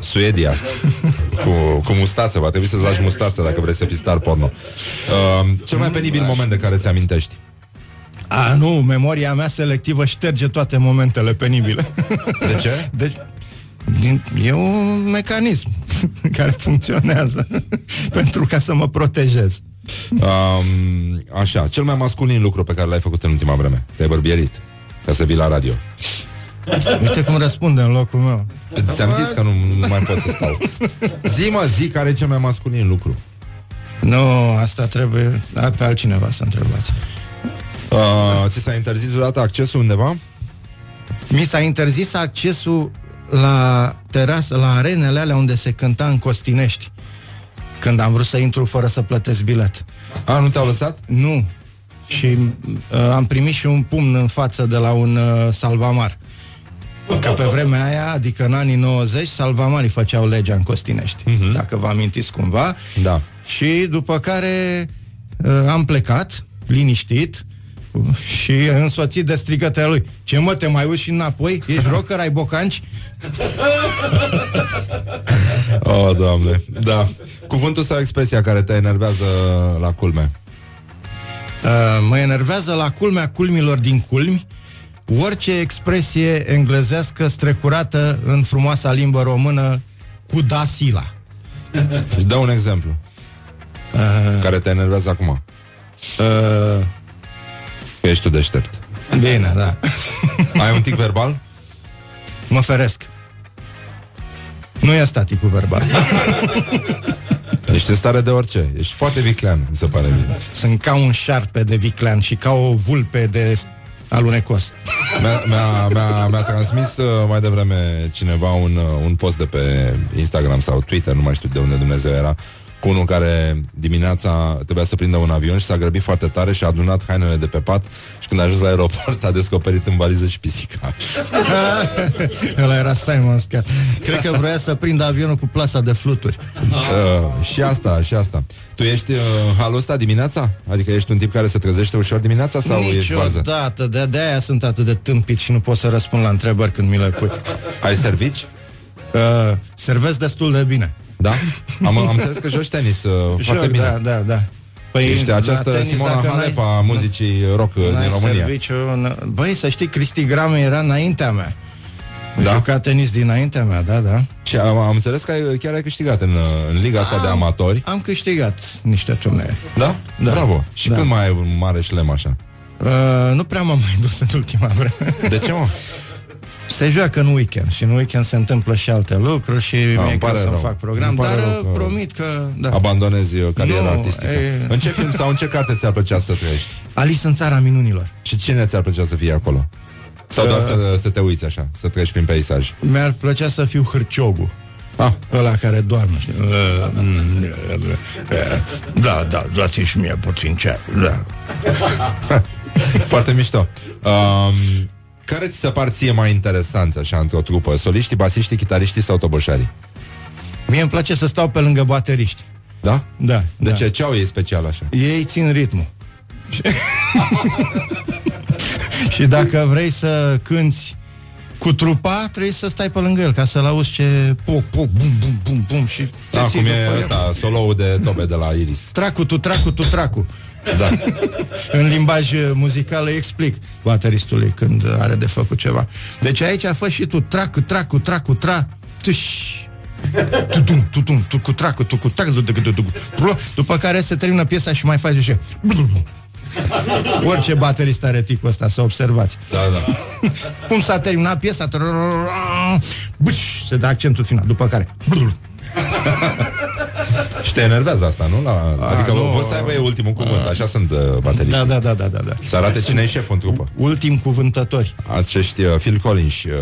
Suedia, cu, cu mustață, va trebui să-ți lași mustață dacă vrei să fii star porno. Uh, cel mai penibil moment de care ți amintești? A, nu, memoria mea selectivă șterge toate momentele penibile. De ce? Deci, din, e un mecanism care funcționează pentru ca să mă protejez. Um, așa, cel mai masculin lucru pe care l-ai făcut în ultima vreme. Te-ai bărbierit ca să vii la radio. Uite cum răspunde în locul meu. Ți-am zis că nu, nu mai pot să stau. Zi, mă, zi care e cel mai masculin lucru. Nu, asta trebuie da, pe altcineva să întrebați. Uh, ți s-a interzis vreodată accesul undeva? Mi s-a interzis accesul la terasă, la arenele alea unde se cânta în Costinești. Când am vrut să intru fără să plătesc bilet. A, nu te-au lăsat? Nu. Și uh, am primit și un pumn în față de la un uh, salvamar. Că pe vremea aia, adică în anii 90, salvamarii făceau legea în Costinești. Uh-huh. Dacă vă amintiți cumva. Da. Și după care uh, am plecat, liniștit, și însoțit de strigătele lui. Ce mă, te mai uiți și înapoi? Ești rocker, ai bocanci? Oh, doamne, da. Cuvântul sau expresia care te enervează la culme? Uh, mă enervează la culmea culmilor din culmi orice expresie englezească strecurată în frumoasa limbă română cu da sila. Își dă un exemplu. Uh, Care te enervează acum. uh, Că ești tu deștept. bine, da. Ai un tic verbal? Mă feresc. Nu e staticul verbal. Ești în stare de orice. Ești foarte viclean, mi se pare mie. Sunt ca un șarpe de viclean și ca o vulpe de alunecos. Mi-a, mi-a, mi-a, mi-a transmis uh, mai devreme cineva un, uh, un post de pe Instagram sau Twitter, nu mai știu de unde Dumnezeu era, cu unul care dimineața trebuia să prindă un avion și s-a grăbit foarte tare și a adunat hainele de pe pat și când a ajuns la aeroport a descoperit în valiză și pisica. Ăla era Simon Scott. Cred că vrea să prindă avionul cu plasa de fluturi. Uh, și asta, și asta. Tu ești uh, în halul ăsta dimineața? Adică ești un tip care se trezește ușor dimineața sau ești varză? Niciodată, de, de aia sunt atât de tâmpit și nu pot să răspund la întrebări când mi le pui. Ai servici? Uh, servesc destul de bine. Da? Am, am înțeles că joci tenis uh, foarte Joc, bine. Da, da, da. Păi Ești la această tenis, Simona dacă Halep n-ai- a muzicii rock uh, n-ai din România. Serviciu, n- băi, să știi, Cristi Grame era înaintea mea. Da? Juca tenis dinaintea mea, da, da. Și am, am înțeles că ai, chiar ai câștigat în, uh, în liga asta de amatori. Am câștigat niște turnee. Da? Da. Bravo. Și Da. când mai ai un mare șlem așa? Uh, nu prea m-am mai dus în ultima vreme. De ce, mă? Se joacă în weekend și în weekend se întâmplă și alte lucruri și Ah, mie îmi e pare greu să-mi rău. fac program, Îmi pare dar rău uh, că promit că... Da. Abandonezi uh, cariera Nu, artistică. e- În ce film sau în ce carte ți-ar plăcea să trăiești? Alice în țara minunilor. Și cine ți-ar plăcea să fie acolo? Sau doar să, să te uiți așa, să treci prin peisaj? Mi-ar plăcea să fiu hârciogul. Ah. Ăla care doarme. știi? Uh, mm, uh, uh, Da, da, dați și mie puțin ceai. Da. Foarte mișto. Um, care ți se par ție mai interesanți așa într-o trupă? Soliștii, basiștii, chitariștii sau toboșarii? Mie îmi place să stau pe lângă bateriști. Da? Da. De da. ce? Ce au ei special așa? Ei țin ritmul. Și- și dacă vrei să cânti cu trupa, trebuie să stai pe lângă el ca să-l auzi ce poc, poc, bum, bum, bum, bum și... te Da, ții cum după e el. ăsta, solo-ul de tobe de la Iris. Tracu, tu, tracu, tu, tracu. Da. În limbaj uh, muzical îi explic bateristului când are de făcut ceva. Deci aici a fost și tu tracu, tracu, tracu, tra, tâș. Tutum, tutum, tu cu tracu, tu cu tracu, tu cu tracu, după care se termină piesa și mai faci așa. Orice baterist are tipul ăsta, să observați. Da, da. Cum s-a terminat piesa, bâș, se dă accentul final, după care Și te enervează asta, nu? La, A, adică nu. vor să aibă ei ultimul cuvânt, așa sunt uh, bateriștii. Da, da, da, da, da, da. Să arate cine e șeful în trupă. Ultim cuvântători. Acești uh, Phil Collins uh,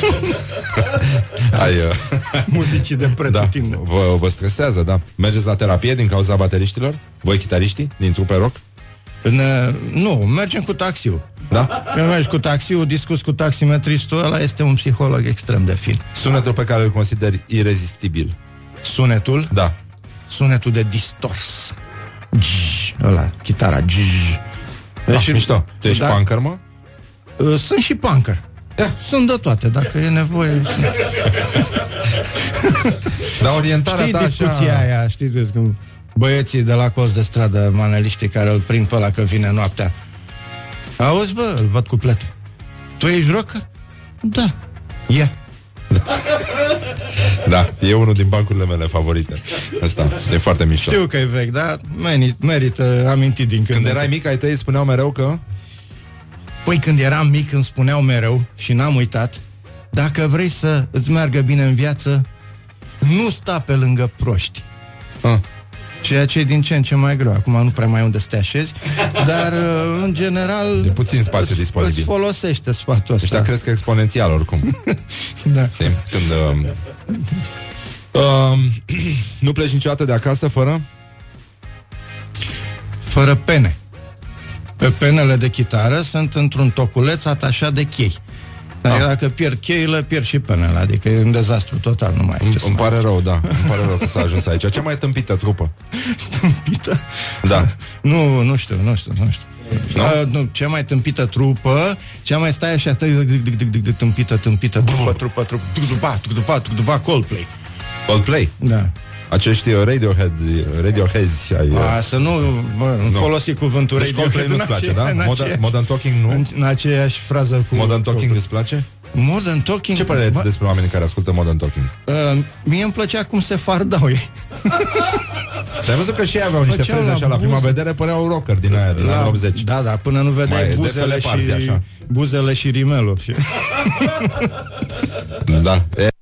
ai, uh, Muzicii de da, pretutindeni. vă, vă stresează, da. Mergeți la terapie din cauza bateriștilor? Voi chitariștii din trupe rock? În, uh, nu, mergem cu taxiul. Da? Când mergi cu taxiul, discuți cu taximetristul, ăla este un psiholog extrem de fin. Sunetul pe care îl consideri irezistibil. Sunetul? Da. Sunetul de distors. Gj, ăla, chitara. Gj. Da, mișto. Tu ești da, punker, mă? uh, Sunt și punker. Da. Sunt de toate, dacă e nevoie. sunt. Dar orientarea Știi ta discuția așa... aia, știi, de- cum băieții de la cos de stradă, maneliștii care îl prind pe ăla că vine noaptea. Auzi, bă, îl văd cu plete. Tu ești rocker? Da. E. Da, e unul din bancurile mele favorite. Asta e foarte mișto. Știu că e vechi, dar meni- merită amintit din când. Când în erai mic, ai tăi spuneau mereu că... Păi când eram mic îmi spuneau mereu și n-am uitat Dacă vrei să îți meargă bine în viață Nu sta pe lângă proști Ah. Ceea ce e din ce în ce mai greu Acum nu prea mai ai unde să te așezi Dar uh, în general E puțin spațiu îți- disponibil. Îți folosește sfatul ăsta Ăștia cresc exponențial oricum. da. Știi? Când... Um, um, nu pleci niciodată de acasă fără? Fără pene Pe penele de chitară sunt într-un toculeț atașat de chei dar Ah. dacă pierd cheile, pierd și penele Adică e un dezastru total, nu mai ai Îmi, ce să îmi mai- pare rău, da. Îmi pare rău că s-a ajuns aici. Cea mai tâmpită trupă. Tâmpită? Da. Nu, nu știu, nu știu, nu știu. Nu? A, nu, cea mai tâmpită trupă, cea mai stai așa, stai, dic, dic, dic, dic, dic, tâmpită, tâmpită, trupă, trupă, trupă, tucudupa, tucudupa, tucudupa, Coldplay. Coldplay. Da. Acești uh, Radiohead, Radiohead ai... uh, A, să nu, bă, nu Nu. folosi cuvântul Deci Radiohead Coldplay nu-ți în place, ace- da? în Modern, ace- modern Talking nu? În, în aceeași frază cu... Modern Talking îți place? Modern Talking... Ce părere ai Bă, despre oamenii care ascultă Modern Talking? uh, mie îmi plăcea cum se fardau ei. Și ai văzut că și ei aveau niște Făceau freze la așa, la prima buze. vedere păreau rocker din aia, din anii 80. Da, da, până nu vedeai Mai de buzele fele parzi, și, așa. buzele și rimelul. Și... Da. E...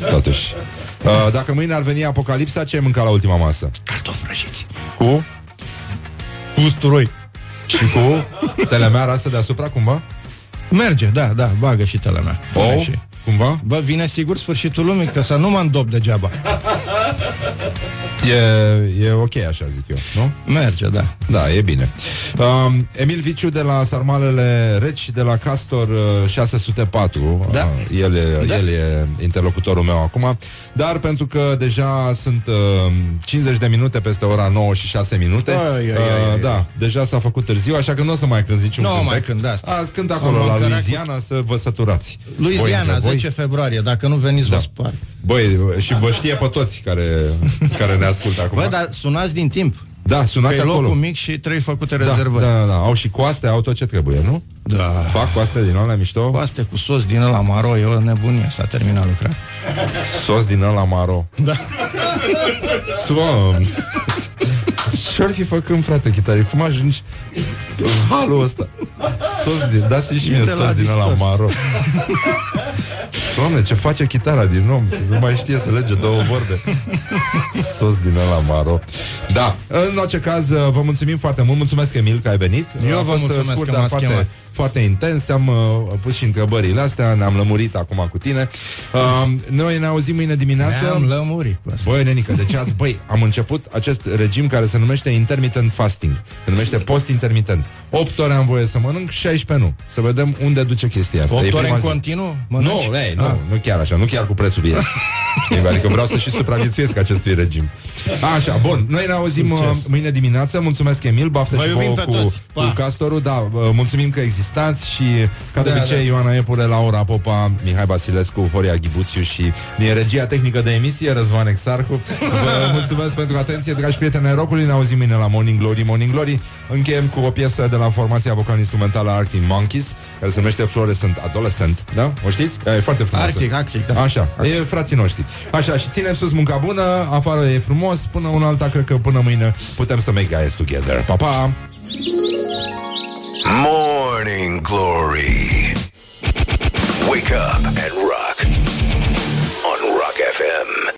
Moși. Totuși. Uh, dacă mâine ar veni apocalipsa, ce ai mâncat la ultima masă? Cartofi prăjiți. Cu? Cu usturoi. Și cu telemeara asta deasupra, cumva? Merge, da, da, bagă și tela mea. Pune Ou? Și... Cumva? Bă, vine sigur sfârșitul lumii, că să nu mă îndop degeaba. E, e ok așa zic eu, nu? Merge, da. Da, e bine. Um, Emil Viciu de la Sarmalele Reci, de la Castor uh, 604. Da. Uh, el, e, Da. el e interlocutorul meu acum. Dar pentru că deja sunt uh, 50 de minute peste ora 9 și 6 minute. Ai, ai, ai, uh, ai. Da, deja s-a făcut târziu, așa că nu o să mai cânt niciun Nu cântec. mai cânt, da, asta. A, cânt acolo Am la mâncat Louisiana să vă săturați. Voi Louisiana, între voi. 10 februarie. Dacă nu veniți, Da. vă spar. Băi, și vă știe pe toți care, care ne ascultă acum. Bă, dar sunați din timp. Da, sunați Că e acolo. locul mic și trei făcute da, rezervări. da, da, au și coaste, au tot ce trebuie, nu? Da. Fac coaste din alea mișto? Coaste cu sos din ăla maro, e o nebunie, s-a terminat lucrarea. Sos din ăla maro. Da. Doamne. Ce-ar fi făcând, frate, chitare? Cum ajungi în halul ăsta? Sos din... Dați-mi și E mie de la sos din ăla distor. maro. Doamne, ce face chitara din om? Să Nu mai știe să lege două vorbe. Sos din ăla maro. Da, în orice caz, vă mulțumim foarte mult. Mulțumesc, Emil, că ai venit. Eu A vă fost uh, mulțumesc scurt, că dar m-ați foarte, chemat. foarte intens. Am uh, pus și întrebările astea, ne-am lămurit acum cu tine. Uh, noi ne auzim mâine dimineață. Ne-am lămurit cu asta. Băi, nenică, deci azi, băi, am început acest regim care se numește intermittent fasting. Se numește post intermitent. 8 ore am voie să mănânc, 16 nu. Să vedem unde duce chestia asta. 8 E ore prima în zi. continuu? Mănânci? Nu, ei, nu, Ah. nu chiar așa, nu chiar cu prețul bilet. Știi, adică vreau să și supraviețuiesc acestui regim. Așa, bun, noi ne auzim uh, Succes. mâine dimineață. Mulțumesc, Emil, baftă Vă și iubim vouă pe cu, toți. Pa. cu castorul. Da, uh, mulțumim că existați și, ca de Da, obicei, da. Ioana Epure, Laura Popa, Mihai Basilescu, Horia Ghibuțiu și din regia tehnică de emisie, Răzvan Exarcu. Vă mulțumesc pentru atenție, dragi prieteni ai rockului. Ne auzim mâine la Morning Glory, Morning Glory. Încheiem cu o piesă de la formația vocal-instrumentală Arctic Monkeys, care se numește Fluorescent Adolescent. Da? O știți? E foarte frumoasă. Arctic, Arctic, da. Așa, e frații noștri. Așa, și ținem sus munca bună, afară e frumos, până un alta, cred că până mâine putem să make guys together. Pa, pa! Morning Glory Wake up and rock on Rock FM